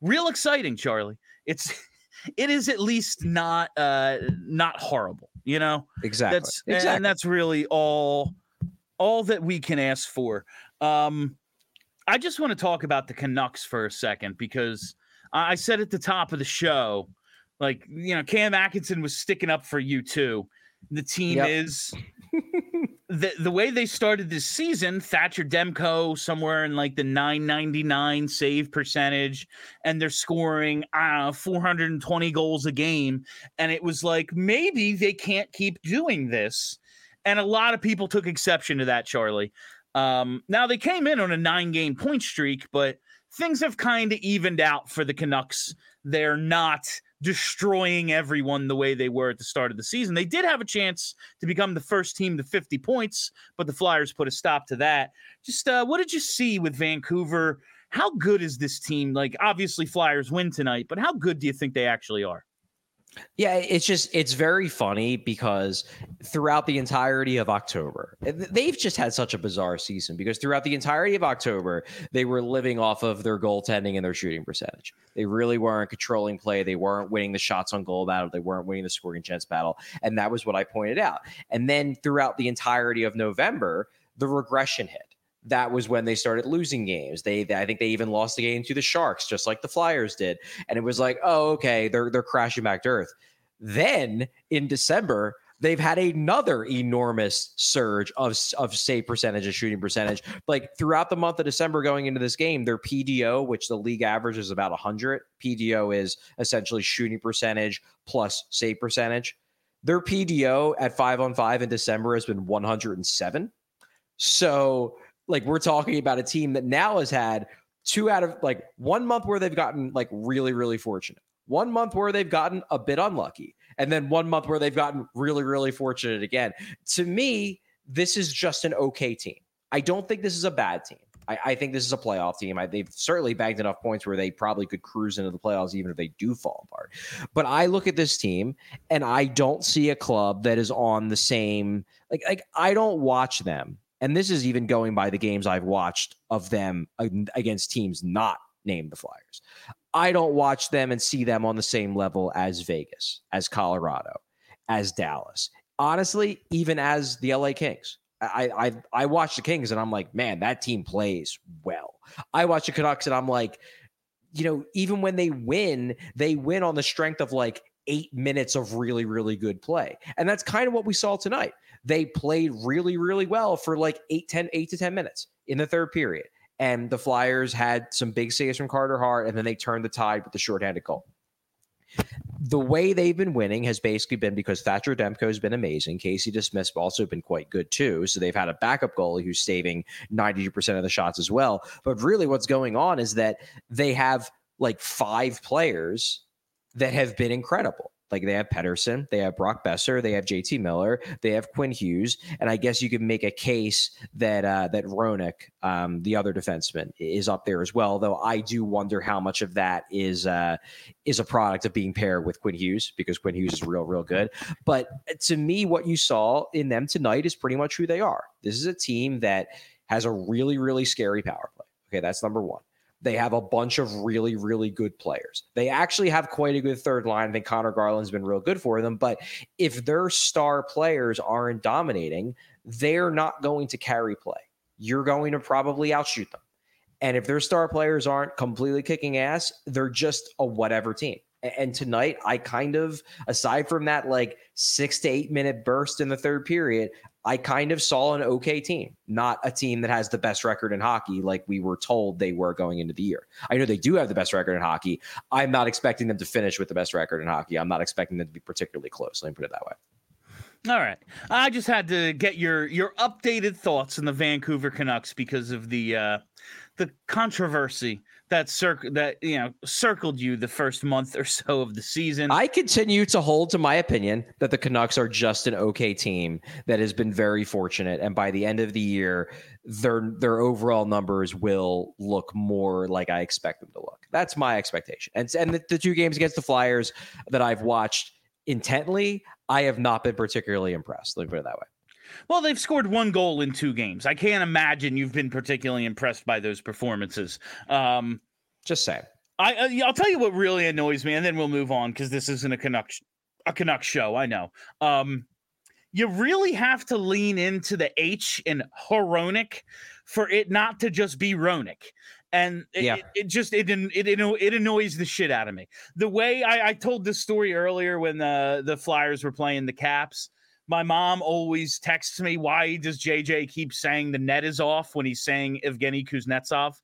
real exciting, Charlie. It's. It is at least not uh not horrible, you know. Exactly. That's exactly. and that's really all all that we can ask for. Um I just want to talk about the Canucks for a second because I said at the top of the show like, you know, Cam Atkinson was sticking up for you too. The team yep. is the the way they started this season, Thatcher Demko somewhere in like the 999 save percentage, and they're scoring uh 420 goals a game. And it was like maybe they can't keep doing this. And a lot of people took exception to that, Charlie. Um, now they came in on a nine game point streak, but things have kind of evened out for the Canucks. They're not destroying everyone the way they were at the start of the season. They did have a chance to become the first team to 50 points, but the Flyers put a stop to that. Just uh, what did you see with Vancouver? How good is this team? Like, obviously, Flyers win tonight, but how good do you think they actually are? Yeah, it's just it's very funny because throughout the entirety of October, they've just had such a bizarre season because throughout the entirety of October, they were living off of their goaltending and their shooting percentage. They really weren't controlling play. They weren't winning the shots on goal battle. They weren't winning the scoring chance battle. And that was what I pointed out. And then throughout the entirety of November, the regression hit that was when they started losing games. They, they, I think they even lost the game to the Sharks, just like the Flyers did. And it was like, oh, okay, they're they're crashing back to earth. Then in December, they've had another enormous surge of of save percentage and shooting percentage. Like throughout the month of December, going into this game, their PDO, which the league average is about 100, PDO is essentially shooting percentage plus save percentage. Their PDO at five on five in December has been 107. So like we're talking about a team that now has had two out of like one month where they've gotten like really, really fortunate, one month where they've gotten a bit unlucky, and then one month where they've gotten really, really fortunate again. To me, this is just an okay team. I don't think this is a bad team. I, I think this is a playoff team. I, they've certainly bagged enough points where they probably could cruise into the playoffs, even if they do fall apart. But I look at this team and I don't see a club that is on the same like like I don't watch them and this is even going by the games I've watched of them against teams not named the Flyers. I don't watch them and see them on the same level as Vegas, as Colorado, as Dallas. Honestly, even as the LA Kings. I I I watch the Kings and I'm like, man, that team plays well. I watch the Canucks and I'm like, you know, even when they win, they win on the strength of like eight minutes of really, really good play. And that's kind of what we saw tonight. They played really, really well for like eight, 10, eight to 10 minutes in the third period. And the Flyers had some big saves from Carter Hart, and then they turned the tide with the shorthanded goal. The way they've been winning has basically been because Thatcher Demko has been amazing. Casey DeSmith's also been quite good too. So they've had a backup goalie who's saving 92% of the shots as well. But really, what's going on is that they have like five players that have been incredible. Like they have Pettersson, they have Brock Boeser, they have JT Miller, they have Quinn Hughes, and I guess you could make a case that uh, that Hronek, um, the other defenseman, is up there as well. Though I do wonder how much of that is uh, is a product of being paired with Quinn Hughes because Quinn Hughes is real, real good. But to me, what you saw in them tonight is pretty much who they are. This is a team that has a really, really scary power play. Okay, that's number one. They have a bunch of really, really good players. They actually have quite a good third line. I think Conor Garland's been real good for them. But if their star players aren't dominating, they're not going to carry play. You're going to probably outshoot them. And if their star players aren't completely kicking ass, they're just a whatever team. And tonight, I kind of, aside from that like six to eight minute burst in the third period, I kind of saw an okay team, not a team that has the best record in hockey like we were told they were going into the year. I know they do have the best record in hockey. I'm not expecting them to finish with the best record in hockey. I'm not expecting them to be particularly close. Let me put it that way. All right. I just had to get your your updated thoughts on the Vancouver Canucks because of the uh the controversy that circ- that you know circled you the first month or so of the season. I continue to hold to my opinion that the Canucks are just an okay team that has been very fortunate, and by the end of the year, their their overall numbers will look more like I expect them to look. That's my expectation. And and the, the two games against the Flyers that I've watched intently, I have not been particularly impressed. Let me put it that way. Well, they've scored one goal in two games. I can't imagine you've been particularly impressed by those performances. Um, Just saying. I uh, I'll tell you what really annoys me, and then we'll move on because this isn't a Canuck a Canuck show. I know. Um, you really have to lean into the H in Hronek for it not to just be Ronick. And it, yeah. it, it just it, it it annoys the shit out of me. The way I, I told this story earlier when the the Flyers were playing the Caps, my mom always texts me, why does JJ keep saying the net is off when he's saying Evgeny Kuznetsov?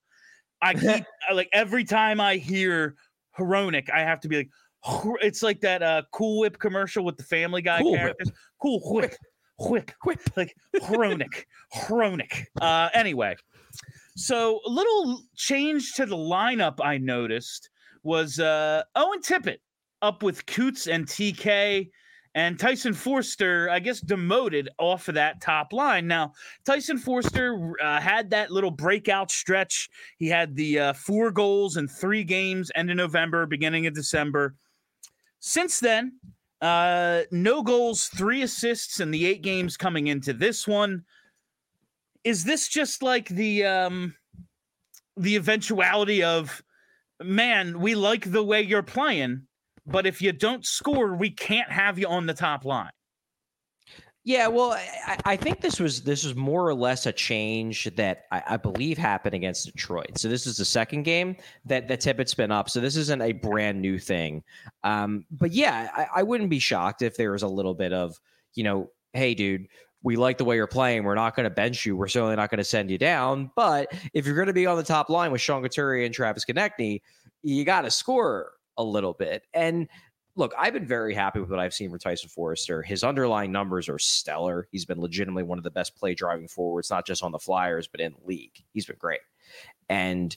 I keep like every time I hear Hronek, I have to be like, it's like that uh, Cool Whip commercial with the Family Guy cool characters. Whip. Cool Whip, Whip, Whip, like Hronek, Hronek. Uh, anyway, so a little change to the lineup I noticed was uh, Owen Tippett up with Coots and TK and Tyson Foerster, I guess, demoted off of that top line. Now, Tyson Foerster uh, had that little breakout stretch. He had the uh, four goals in three games, end of November, beginning of December. Since then, uh, no goals, three assists in the eight games coming into this one. Is this just like the um, the eventuality of, man, we like the way you're playing? But if you don't score, we can't have you on the top line. Yeah, well, I, I, think this was this was more or less a change that I, I, believe happened against Detroit. So this is the second game that that Tippett's been up. So this isn't a brand new thing. Um, but yeah, I, I wouldn't be shocked if there was a little bit of you know, hey, dude, we like the way you're playing. We're not going to bench you. We're certainly not going to send you down. But if you're going to be on the top line with Sean Couturier and Travis Konecny, you got to score a little bit. And look, I've been very happy with what I've seen from Tyson Foerster. His underlying numbers are stellar. He's been legitimately one of the best play driving forwards, not just on the Flyers, but in the league. He's been great. And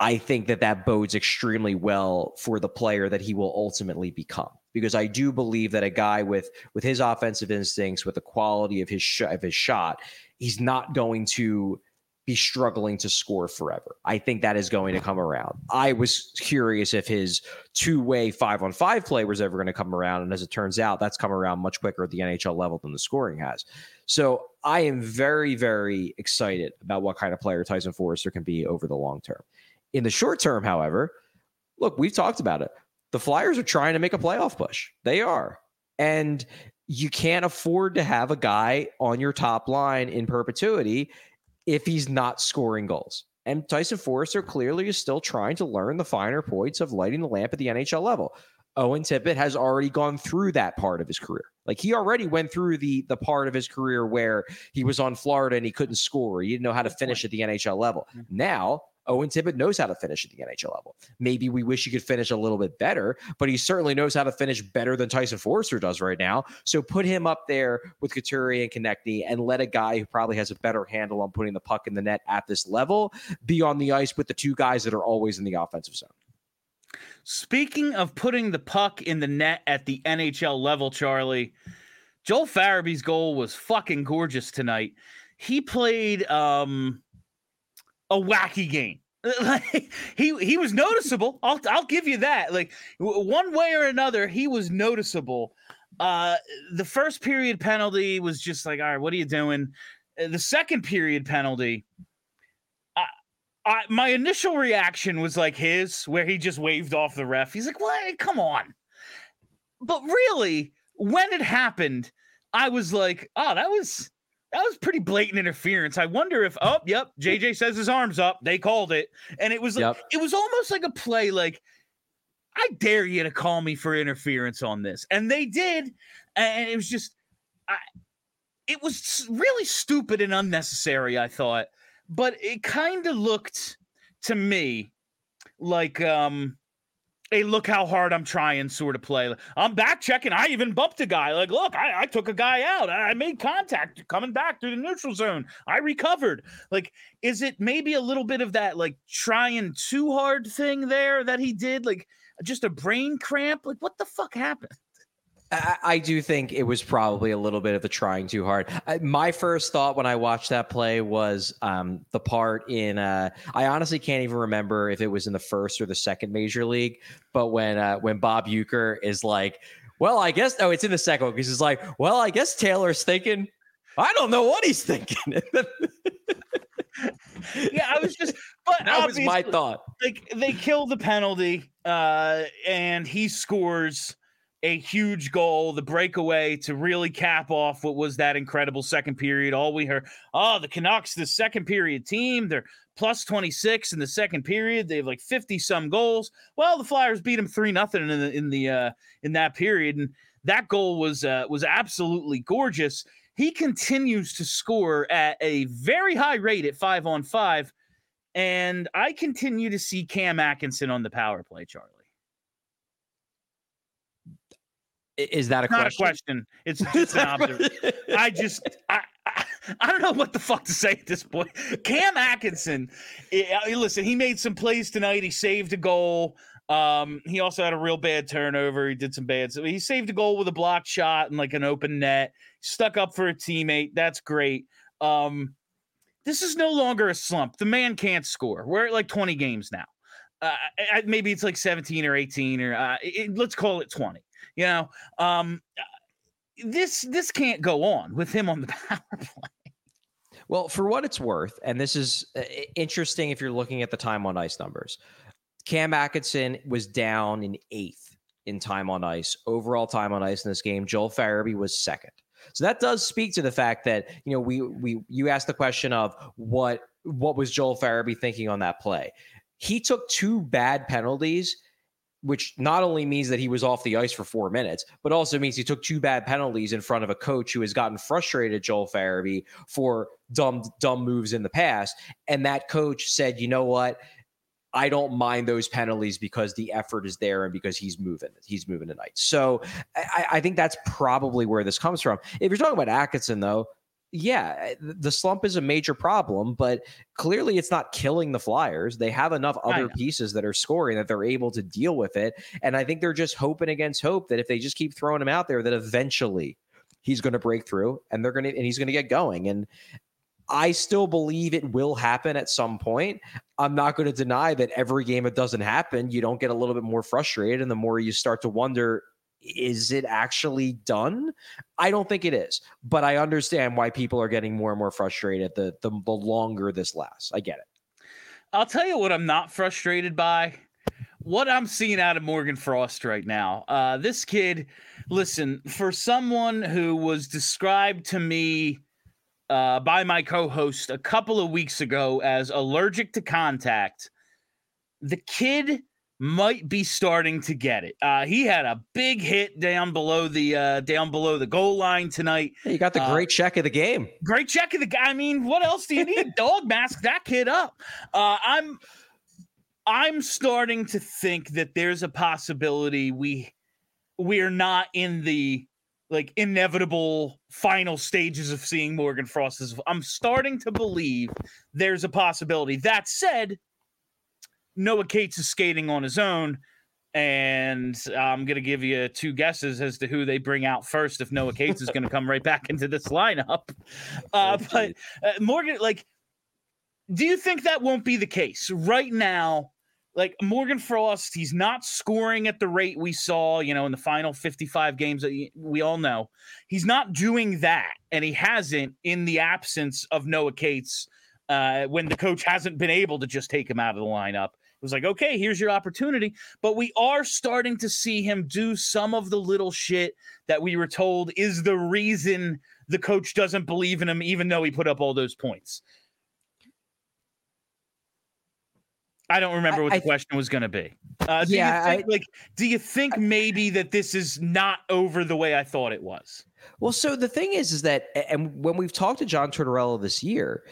I think that that bodes extremely well for the player that he will ultimately become. Because I do believe that a guy with with his offensive instincts, with the quality of his sh- of his shot, he's not going to be struggling to score forever. I think that is going to come around. I was curious if his two way five on five play was ever going to come around. And as it turns out, that's come around much quicker at the NHL level than the scoring has. So I am very, very excited about what kind of player Tyson Foerster can be over the long term. In the short term, however, look, we've talked about it. The Flyers are trying to make a playoff push. They are. And you can't afford to have a guy on your top line in perpetuity if he's not scoring goals. And Tyson Foerster clearly is still trying to learn the finer points of lighting the lamp at the NHL level. Owen Tippett has already gone through that part of his career. Like he already went through the the part of his career where he was on Florida and he couldn't score. He didn't know how to finish at the NHL level. Mm-hmm. Now Owen Tippett knows how to finish at the NHL level. Maybe we wish he could finish a little bit better, but he certainly knows how to finish better than Tyson Foerster does right now. So put him up there with Couturier and Konecny and let a guy who probably has a better handle on putting the puck in the net at this level be on the ice with the two guys that are always in the offensive zone. Speaking of putting the puck in the net at the NHL level, Charlie, Joel Farabee's goal was fucking gorgeous tonight. He played um, a wacky game. Like he he was noticeable. I'll I'll give you that. Like one way or another, he was noticeable. Uh, the first period penalty was just like, all right, what are you doing? Uh, the second period penalty, I, I, my initial reaction was like his, where he just waved off the ref. He's like, "What? Come on!" But really, when it happened, I was like, "Oh, that was that was pretty blatant interference. I wonder if oh, yep, JJ says his arms up. They called it, and it was like, it was almost like a play like." I dare you to call me for interference on this. And they did. And it was just, I, it was really stupid and unnecessary, I thought. But it kind of looked to me like, um, hey, look how hard I'm trying sort of play. I'm back checking. I even bumped a guy. Like, look, I, I took a guy out. I made contact coming back through the neutral zone. I recovered. Like, is it maybe a little bit of that like trying too hard thing there that he did? Like, just a brain cramp? Like, what the fuck happened? I, I do think it was probably a little bit of the trying too hard. I, my first thought when I watched that play was um, the part in. Uh, I honestly can't even remember if it was in the first or the second major league, but when uh, when Bob Uecker is like, "Well, I guess," oh, it's in the second one because he's like, "Well, I guess Taylor's thinking." I don't know what he's thinking. yeah, I was just, but that was my thought. Like they kill the penalty, uh, and he scores a huge goal, the breakaway to really cap off what was that incredible second period. All we heard, oh, the Canucks, the second period team, they're plus 26 in the second period. They have like 50 some goals. Well, the Flyers beat them 3 nothing in the in the uh in that period and that goal was uh was absolutely gorgeous. He continues to score at a very high rate at 5 on 5 and I continue to see Cam Atkinson on the power play, Charlie. Is that a Not question? a question. It's just an observation. I just I, I, I don't know what the fuck to say at this point. Cam Atkinson, listen, he made some plays tonight. He saved a goal. Um, he also had a real bad turnover. He did some bad. So he saved a goal with a blocked shot and like an open net. Stuck up for a teammate. That's great. Um, this is no longer a slump. The man can't score. We're at like 20 games now. Uh, maybe it's like 17 or 18 or uh, it, let's call it 20. You know, um, this this can't go on with him on the power play. Well, for what it's worth, and this is uh, interesting if you're looking at the time on ice numbers, Cam Atkinson was down in eighth in time on ice, overall time on ice in this game. Joel Farabee was second. So that does speak to the fact that you know we we you asked the question of what what was Joel Farabee thinking on that play. He took two bad penalties which not only means that he was off the ice for four minutes, but also means he took two bad penalties in front of a coach who has gotten frustrated, Joel Farabee, for dumb, dumb moves in the past. And that coach said, you know what? I don't mind those penalties because the effort is there and because he's moving. He's moving tonight. So I, I think that's probably where this comes from. If you're talking about Atkinson, though, yeah, eh, the slump is a major problem, but clearly it's not killing the Flyers. They have enough other pieces that are scoring that they're able to deal with it. And I think they're just hoping against hope that if they just keep throwing him out there, that eventually he's going to break through and they're going to, and he's going to get going. And I still believe it will happen at some point. I'm not going to deny that every game it doesn't happen, you don't get a little bit more frustrated. And the more you start to wonder, is it actually done? I don't think it is, but I understand why people are getting more and more frustrated the, the, the longer this lasts. I get it. I'll tell you what I'm not frustrated by. What I'm seeing out of Morgan Frost right now. Uh, this kid, listen, for someone who was described to me uh, by my co-host a couple of weeks ago as allergic to contact, the kid might be starting to get it. Uh, he had a big hit down below the uh, down below the goal line tonight. Hey, you got the uh, great check of the game. Great check of the guy. I mean, what else do you need? Dog mask that kid up. Uh, I'm I'm starting to think that there's a possibility we we're not in the like inevitable final stages of seeing Morgan Frost. I'm starting to believe there's a possibility. That said, Noah Cates is skating on his own. and I'm going to give you two guesses as to who they bring out first if Noah Cates is going to come right back into this lineup. Uh, but uh, Morgan, like, do you think that won't be the case right now? Like Morgan Frost, he's not scoring at the rate we saw, you know, in the final 55 games that we all know. He's not doing that, and he hasn't in the absence of Noah Cates uh, when the coach hasn't been able to just take him out of the lineup. It was like, okay, here's your opportunity. But we are starting to see him do some of the little shit that we were told is the reason the coach doesn't believe in him, even though he put up all those points. I don't remember what the I, question was going to be. Uh, yeah, think, I, like, do you think maybe that this is not over the way I thought it was? Well, so the thing is, is that, and when we've talked to John Tortorella this year,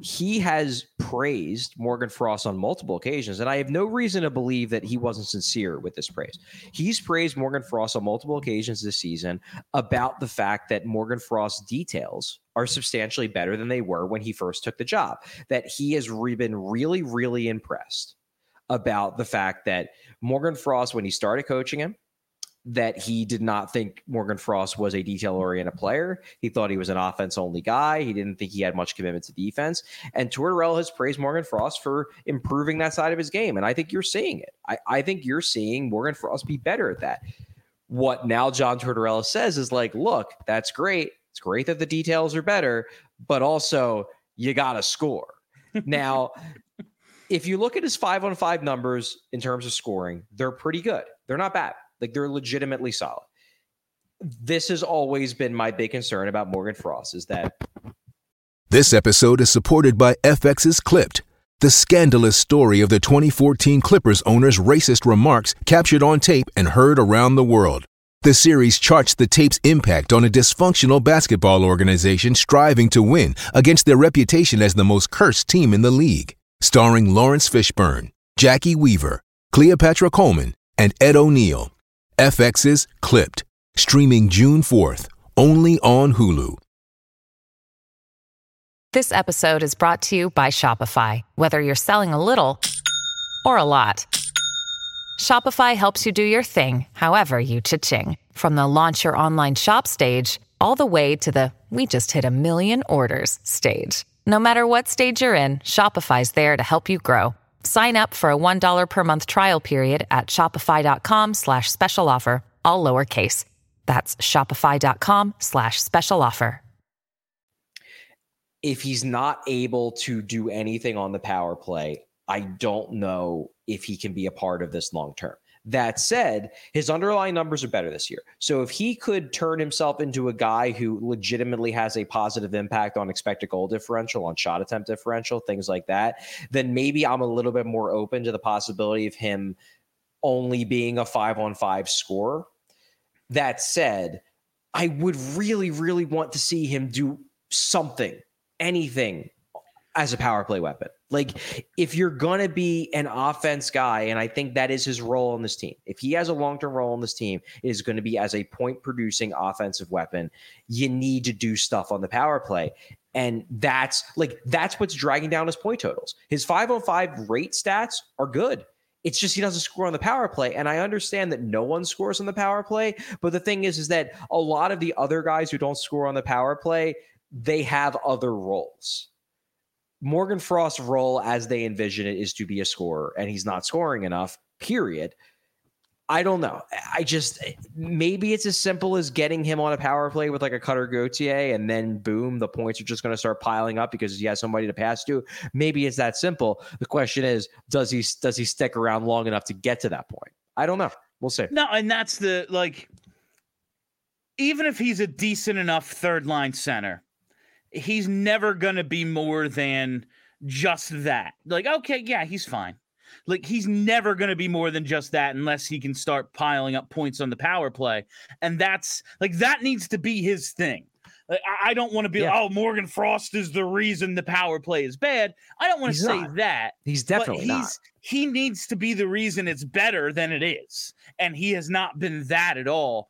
he has praised Morgan Frost on multiple occasions, and I have no reason to believe that he wasn't sincere with this praise. He's praised Morgan Frost on multiple occasions this season about the fact that Morgan Frost's details are substantially better than they were when he first took the job. That he has re- been really, really impressed about the fact that Morgan Frost, when he started coaching him, that he did not think Morgan Frost was a detail oriented player. He thought he was an offense only guy. He didn't think he had much commitment to defense. And Tortorella has praised Morgan Frost for improving that side of his game. And I think you're seeing it. I, I think you're seeing Morgan Frost be better at that. What now John Tortorella says is like, look, that's great. It's great that the details are better, but also you got to score. now, if you look at his five on five numbers in terms of scoring, they're pretty good. They're not bad. Like they're legitimately solid. This has always been my big concern about Morgan Frost is that. This episode is supported by FX's Clipped, the scandalous story of the 2014 Clippers owner's racist remarks captured on tape and heard around the world. The series charts the tape's impact on a dysfunctional basketball organization striving to win against their reputation as the most cursed team in the league. Starring Laurence Fishburne, Jacki Weaver, Cleopatra Coleman, and Ed O'Neill. FX's Clipped, streaming June 4th, only on Hulu. This episode is brought to you by Shopify. Whether you're selling a little or a lot, Shopify helps you do your thing, however you cha-ching. From the launch your online shop stage, all the way to the we just hit a million orders stage. No matter what stage you're in, Shopify's there to help you grow. Sign up for a $1 per month trial period at shopify.com slash special offer, all lowercase. That's shopify.com slash special offer. If he's not able to do anything on the power play, I don't know if he can be a part of this long term. That said, his underlying numbers are better this year. So if he could turn himself into a guy who legitimately has a positive impact on expected goal differential, on shot attempt differential, things like that, then maybe I'm a little bit more open to the possibility of him only being a five on five scorer. That said, I would really, really want to see him do something, anything as a power play weapon. Like, if you're going to be an offense guy, and I think that is his role on this team, if he has a long term role on this team, it is going to be as a point producing offensive weapon. You need to do stuff on the power play. And that's like, that's what's dragging down his point totals. His 505 rate stats are good. It's just he doesn't score on the power play. And I understand that no one scores on the power play. But the thing is, is that a lot of the other guys who don't score on the power play, they have other roles Morgan Frost's role as they envision it is to be a scorer, and he's not scoring enough, period. I don't know. I just maybe it's as simple as getting him on a power play with like a Cutter Gauthier, and then boom, the points are just going to start piling up because he has somebody to pass to. Maybe it's that simple. The question is, does he does he stick around long enough to get to that point? I don't know. We'll see. No, and that's the like. Even if he's a decent enough third line center, he's never going to be more than just that. Like, okay, yeah, he's fine. Like, he's never going to be more than just that unless he can start piling up points on the power play. And that's like, that needs to be his thing. Like, I don't want to be, yeah. oh, Morgan Frost is the reason the power play is bad. I don't want to say not. that. He's definitely he's, not. He needs to be the reason it's better than it is. And he has not been that at all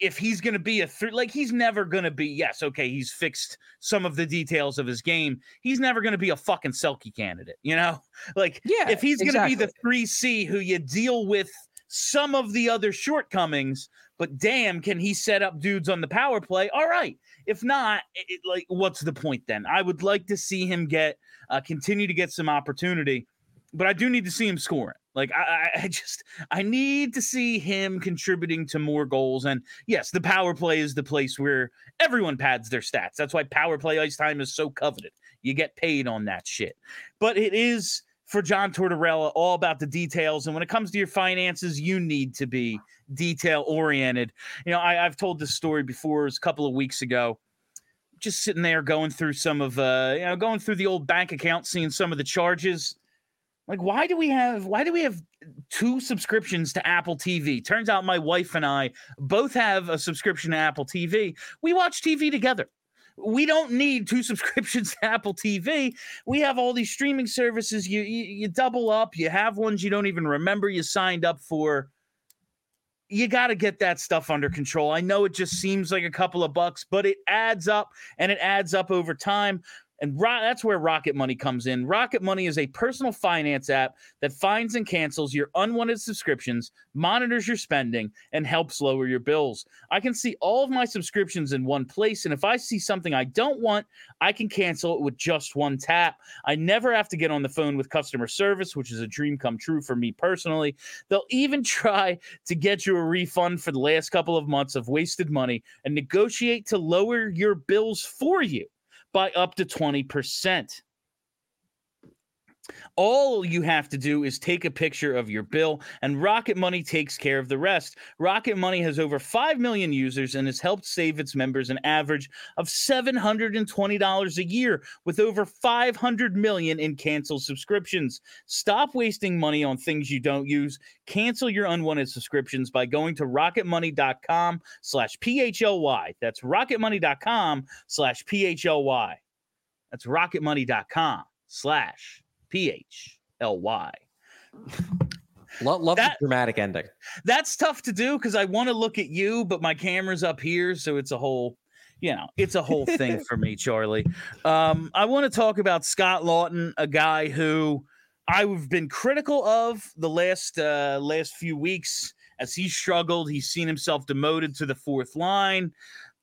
if he's going to be a three, like he's never going to be. Yes, okay, he's fixed some of the details of his game. He's never going to be a fucking Selke candidate, you know. Like, yeah, if he's going to be the three C who you deal with some of the other shortcomings, but damn, can he set up dudes on the power play? All right. If not, it, like, what's the point then? I would like to see him get, uh, continue to get some opportunity, but I do need to see him scoring. Like I, I just I need to see him contributing to more goals. And yes, the power play is the place where everyone pads their stats. That's why power play ice time is so coveted. You get paid on that shit. But it is for John Tortorella all about the details. And when it comes to your finances, you need to be detail oriented. You know, I, have told this story before, it was a couple of weeks ago. Just sitting there going through some of uh, you know, going through the old bank account, seeing some of the charges like, why do we have why do we have two subscriptions to Apple TV? Turns out my wife and I both have a subscription to Apple TV. We watch TV together. We don't need two subscriptions to Apple TV. We have all these streaming services. You, you you double up. You have ones you don't even remember you signed up for. You got to get that stuff under control. I know it just seems like a couple of bucks, but it adds up and it adds up over time. And ro- that's where Rocket Money comes in. Rocket Money is a personal finance app that finds and cancels your unwanted subscriptions, monitors your spending, and helps lower your bills. I can see all of my subscriptions in one place. And if I see something I don't want, I can cancel it with just one tap. I never have to get on the phone with customer service, which is a dream come true for me personally. They'll even try to get you a refund for the last couple of months of wasted money and negotiate to lower your bills for you by up to 20%. All you have to do is take a picture of your bill, and Rocket Money takes care of the rest. Rocket Money has over 5 million users and has helped save its members an average of $720 a year with over 500 million in canceled subscriptions. Stop wasting money on things you don't use. Cancel your unwanted subscriptions by going to rocketmoney.com slash PHLY. That's rocketmoney.com slash PHLY. That's rocketmoney.com slash P H L Y. Love, love that, the dramatic ending. That's tough to do because I want to look at you, but my camera's up here, so it's a whole, you know, it's a whole thing for me, Charlie. Um, I want to talk about Scott Laughton, a guy who I've been critical of the last uh, last few weeks as he struggled. He's seen himself demoted to the fourth line.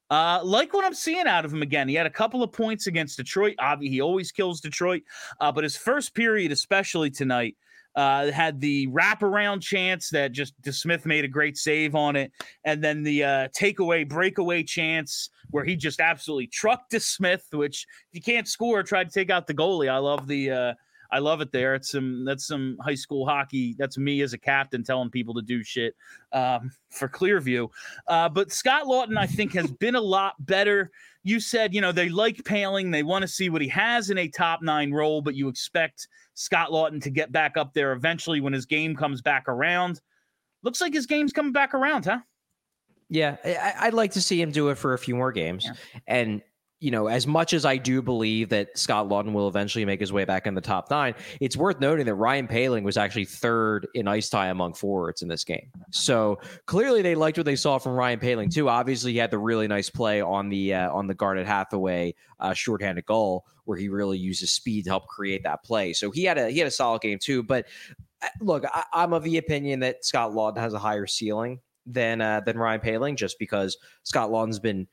Uh, like what I'm seeing out of him again. He had a couple of points against Detroit. Obviously, he always kills Detroit, uh, but his first period, especially tonight, uh, had the wraparound chance that just DeSmith made a great save on it, and then the uh, takeaway breakaway chance where he just absolutely trucked DeSmith. Which if you can't score, try to take out the goalie. I love the uh, I love it there. It's some that's some high school hockey. That's me as a captain telling people to do shit um, for Clearview. Uh, but Scott Laughton, I think, has been a lot better. You said, you know, they like Poehling, They want to see what he has in a top nine role, but you expect Scott Laughton to get back up there eventually when his game comes back around. Looks like his game's coming back around, huh? Yeah, I, would like to see him do it for a few more games. Yeah. And you know, as much as I do believe that Scott Laughton will eventually make his way back in the top nine, it's worth noting that Ryan Poehling was actually third in ice time among forwards in this game. So clearly they liked what they saw from Ryan Poehling too. Obviously, he had the really nice play on the uh, on the Garnet Hathaway uh, shorthanded goal where he really used his speed to help create that play. So he had a he had a solid game too. But uh, look, I, am of the opinion that Scott Laughton has a higher ceiling than uh, than Ryan Poehling just because Scott Laughton's been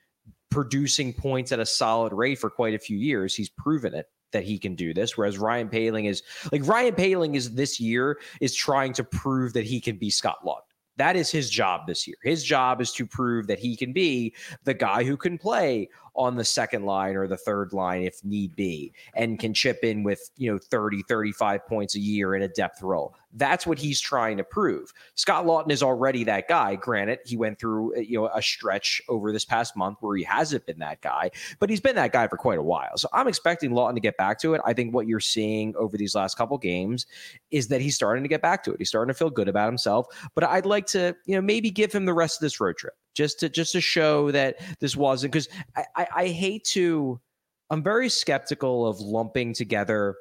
producing points at a solid rate for quite a few years. He's proven it that he can do this. Whereas Ryan Poehling is like Ryan Poehling is this year is trying to prove that he can be Scott Laughton. That is his job this year. His job is to prove that he can be the guy who can play on the second line or the third line if need be and can chip in with, you know, 30, 35 points a year in a depth role. That's what he's trying to prove. Scott Laughton is already that guy. Granted, he went through uh, you know a stretch over this past month where he hasn't been that guy, but he's been that guy for quite a while. So I'm expecting Laughton to get back to it. I think what you're seeing over these last couple games is that he's starting to get back to it. He's starting to feel good about himself. But I'd like to you know maybe give him the rest of this road trip just to just to show that this wasn't because I, I, I hate to. I'm very skeptical of lumping together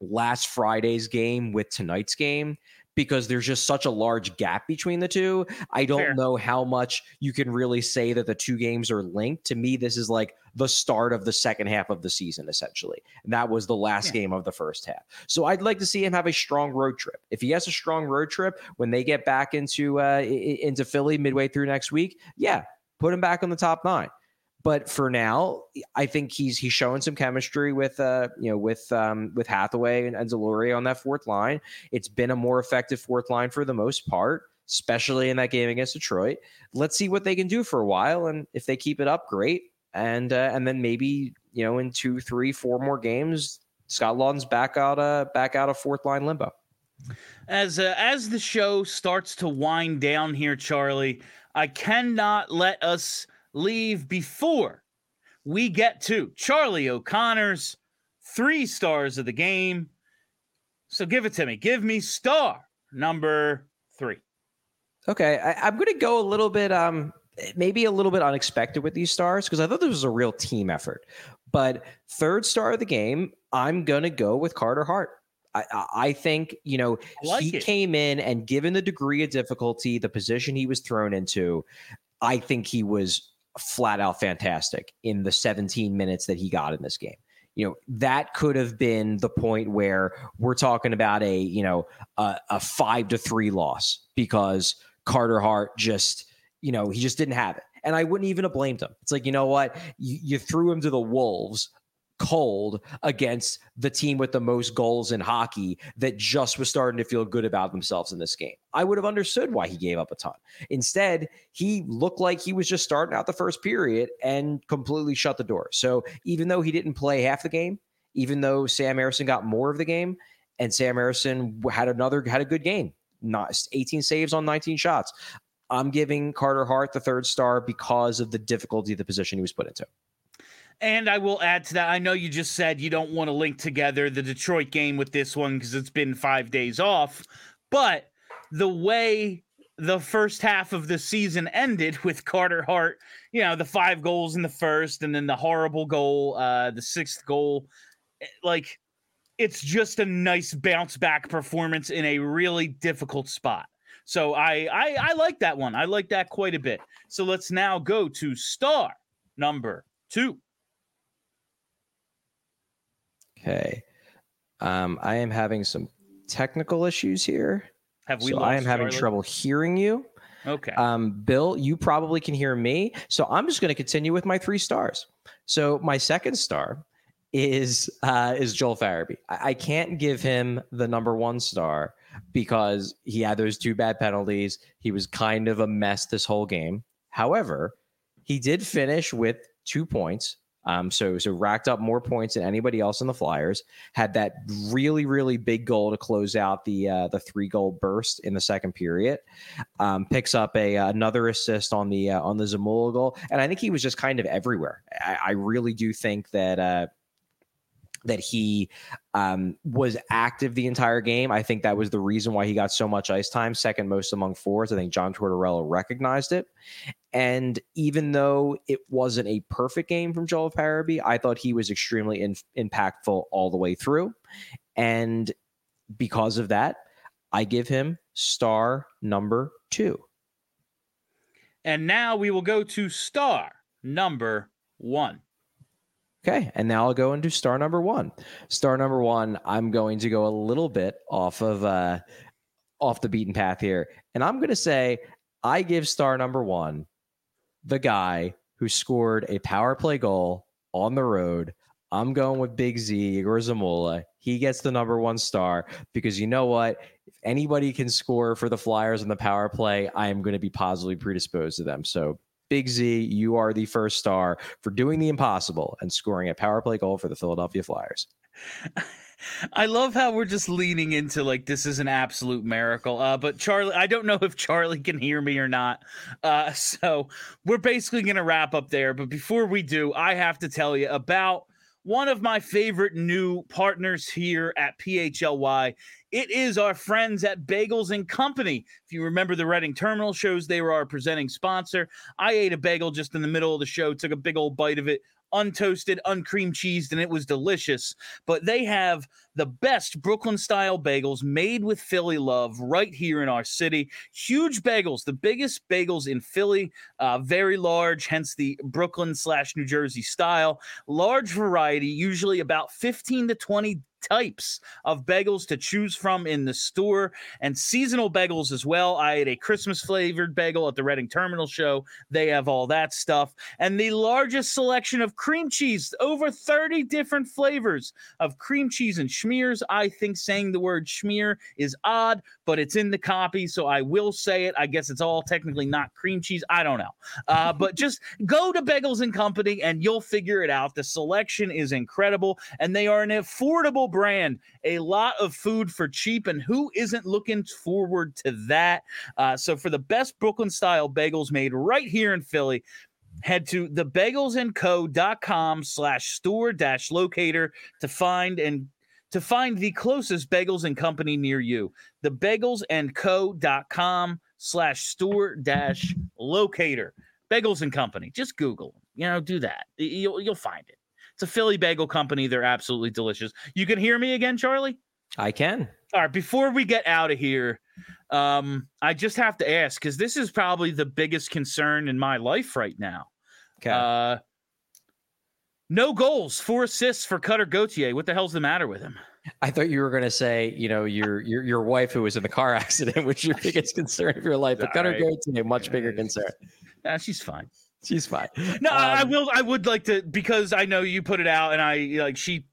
last Friday's game with tonight's game because there's just such a large gap between the two. I don't Fair. know how much you can really say that the two games are linked. To me, this is like the start of the second half of the season, essentially. And that was the last yeah. game of the first half. So I'd like to see him have a strong road trip. If he has a strong road trip when they get back into uh, into Philly midway through next week, yeah, put him back on the top nine. But for now, I think he's he's showing some chemistry with uh you know with um with Hathaway and, and Deslauriers on that fourth line. It's been a more effective fourth line for the most part, especially in that game against Detroit. Let's see what they can do for a while, and if they keep it up, great. And uh, and then maybe you know in two, three, four more games, Scott Laughton's back out uh back out of fourth line limbo. As uh, as the show starts to wind down here, Charlie, I cannot let us leave before we get to Charlie O'Connor's three stars of the game. So give it to me. Give me star number three. Okay, I, am going to go a little bit, um, maybe a little bit unexpected with these stars because I thought this was a real team effort. But third star of the game, I'm going to go with Carter Hart. I, I think you know like he it. came in and given the degree of difficulty, the position he was thrown into, I think he was flat out fantastic in the 17 minutes that he got in this game. You know, that could have been the point where we're talking about a, you know, a, a five to three loss because Carter Hart just, you know, he just didn't have it. And I wouldn't even have blamed him. It's like, you know what? You, you threw him to the wolves cold against the team with the most goals in hockey that just was starting to feel good about themselves in this game. I would have understood why he gave up a ton. Instead, he looked like he was just starting out the first period and completely shut the door. So even though he didn't play half the game, even though Sam Ersson got more of the game, and Sam Ersson had another had a good game, not 18 saves on 19 shots. I'm giving Carter Hart the third star because of the difficulty of the position he was put into. And I will add to that. I know you just said you don't want to link together the Detroit game with this one because it's been five days off. But the way the first half of the season ended with Carter Hart, you know, the five goals in the first and then the horrible goal, uh, the sixth goal, eh, like it's just a nice bounce back performance in a really difficult spot. So I, I I like that one. I like that quite a bit. So let's now go to star number two. Okay. Um, I am having some technical issues here. Have we? So I am having trouble hearing you. Okay. Um, Bill, you probably can hear me. So I'm just going to continue with my three stars. So my second star is uh, is Joel Farabee. I, I can't give him the number one star because he had those two bad penalties. He was kind of a mess this whole game. However, he did finish with two points, um, so so racked up more points than anybody else in the Flyers. Had that really really big goal to close out the uh, the three goal burst in the second period. Um, picks up a another assist on the uh, on the Zamula goal, and I think he was just kind of everywhere. I, I really do think that. Uh, that he um, was active the entire game. I think that was the reason why he got so much ice time, second most among forwards. I think John Tortorella recognized it. And even though it wasn't a perfect game from Joel Farabee, I thought he was extremely in, impactful all the way through. And because of that, I give him star number two. And now we will go to star number one. Okay, and now I'll go into star number one. Star number one, I'm going to go a little bit off of uh, off the beaten path here, and I'm going to say I give star number one the guy who scored a power play goal on the road. I'm going with Big Z Egor Zamula. He gets the number one star because you know what? If anybody can score for the Flyers on the power play, I am going to be positively predisposed to them. So Big Z, you are the first star for doing the impossible and scoring a power play goal for the Philadelphia Flyers. I love how we're just leaning into like this is an absolute miracle. Uh, but Charlie, I don't know if Charlie can hear me or not. Uh, so we're basically going to wrap up there. But before we do, I have to tell you about one of my favorite new partners here at PHLY. It is our friends at Bagels and Company. If you remember the Reading Terminal shows, they were our presenting sponsor. I ate a bagel just in the middle of the show, took a big old bite of it, untoasted, uncream cheesed, and it was delicious. But they have the best Brooklyn style bagels made with Philly love right here in our city. Huge bagels, the biggest bagels in Philly, uh, very large, hence the Brooklyn slash New Jersey style. Large variety, usually about 15 to 20 types of bagels to choose from in the store and seasonal bagels as well. I had a Christmas flavored bagel at the Reading Terminal Show. They have all that stuff. And the largest selection of cream cheese, over 30 different flavors of cream cheese and schmears. I think saying the word schmear is odd, but it's in the copy. So I will say it. I guess it's all technically not cream cheese. I don't know. Uh, but just go to Bagels and Company and you'll figure it out. The selection is incredible and they are an affordable brand. A lot of food for cheap. And who isn't looking forward to that? Uh, so, for the best Brooklyn style bagels made right here in Philly, head to thebagelsandco.com slash store dash locator to find and to find the closest bagels and company near you thebagelsandco.com slash store dash locator bagels and company just google you know do that you'll, you'll find it it's a Philly bagel company. They're absolutely delicious. You can hear me again, Charlie? I can. All right. Before we get out of here, um, I just have to ask because this is probably the biggest concern in my life right now. Okay. Uh, no goals, four assists for Cutter Gauthier. What the hell's the matter with him? I thought you were going to say, you know, your your your wife who was in the car accident, which your biggest concern of your life. But Cutter right. Gauthier, much bigger concern. Yeah, she's fine. She's fine. No, um, I will. I would like to because I know you put it out, and I like she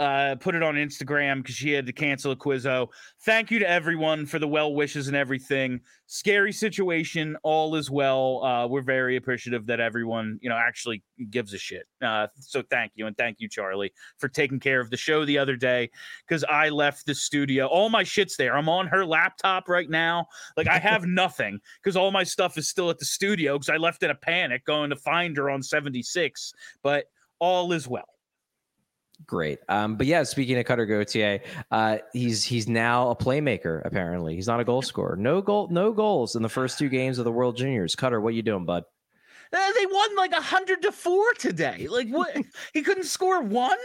uh, put it on Instagram because she had to cancel a quizzo. Thank you to everyone for the well wishes and everything. Scary situation, all is well. Uh, we're very appreciative that everyone, you know, actually gives a shit. Uh, so thank you, and thank you, Charlie, for taking care of the show the other day because I left the studio. All my shit's there. I'm on her laptop right now. Like I have nothing because all my stuff is still at the studio because I left in a panic going to find her on 76. But all is well. Great. Um, but yeah, speaking of Cutter Gauthier, uh, he's he's now a playmaker. Apparently, he's not a goal scorer. No goal, no goals in the first two games of the World Juniors. Cutter, what you doing, bud? Uh, they won like a hundred to four today. Like what? he couldn't score one.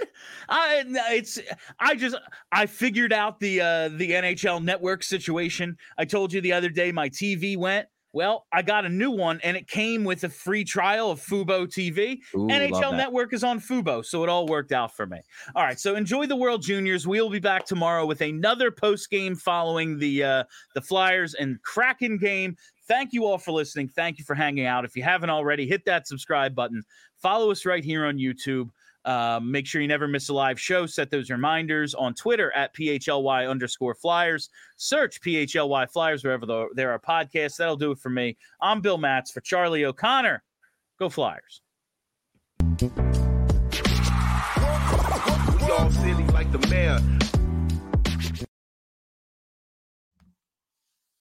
I it's I just I figured out the uh, the NHL network situation. I told you the other day my TV went. Well, I got a new one and it came with a free trial of Fubo TV. Ooh, NHL Network is on Fubo, so it all worked out for me. All right, so enjoy the World Juniors. We'll be back tomorrow with another post game following the uh, the Flyers and Kraken game. Thank you all for listening. Thank you for hanging out. If you haven't already, hit that subscribe button. Follow us right here on YouTube. Um, make sure you never miss a live show. Set those reminders on Twitter at PHLY underscore Flyers. Search PHLY Flyers wherever the, there are podcasts. That'll do it for me. I'm Bill Matz for Charlie O'Connor. Go Flyers. Y'all silly like the mayor.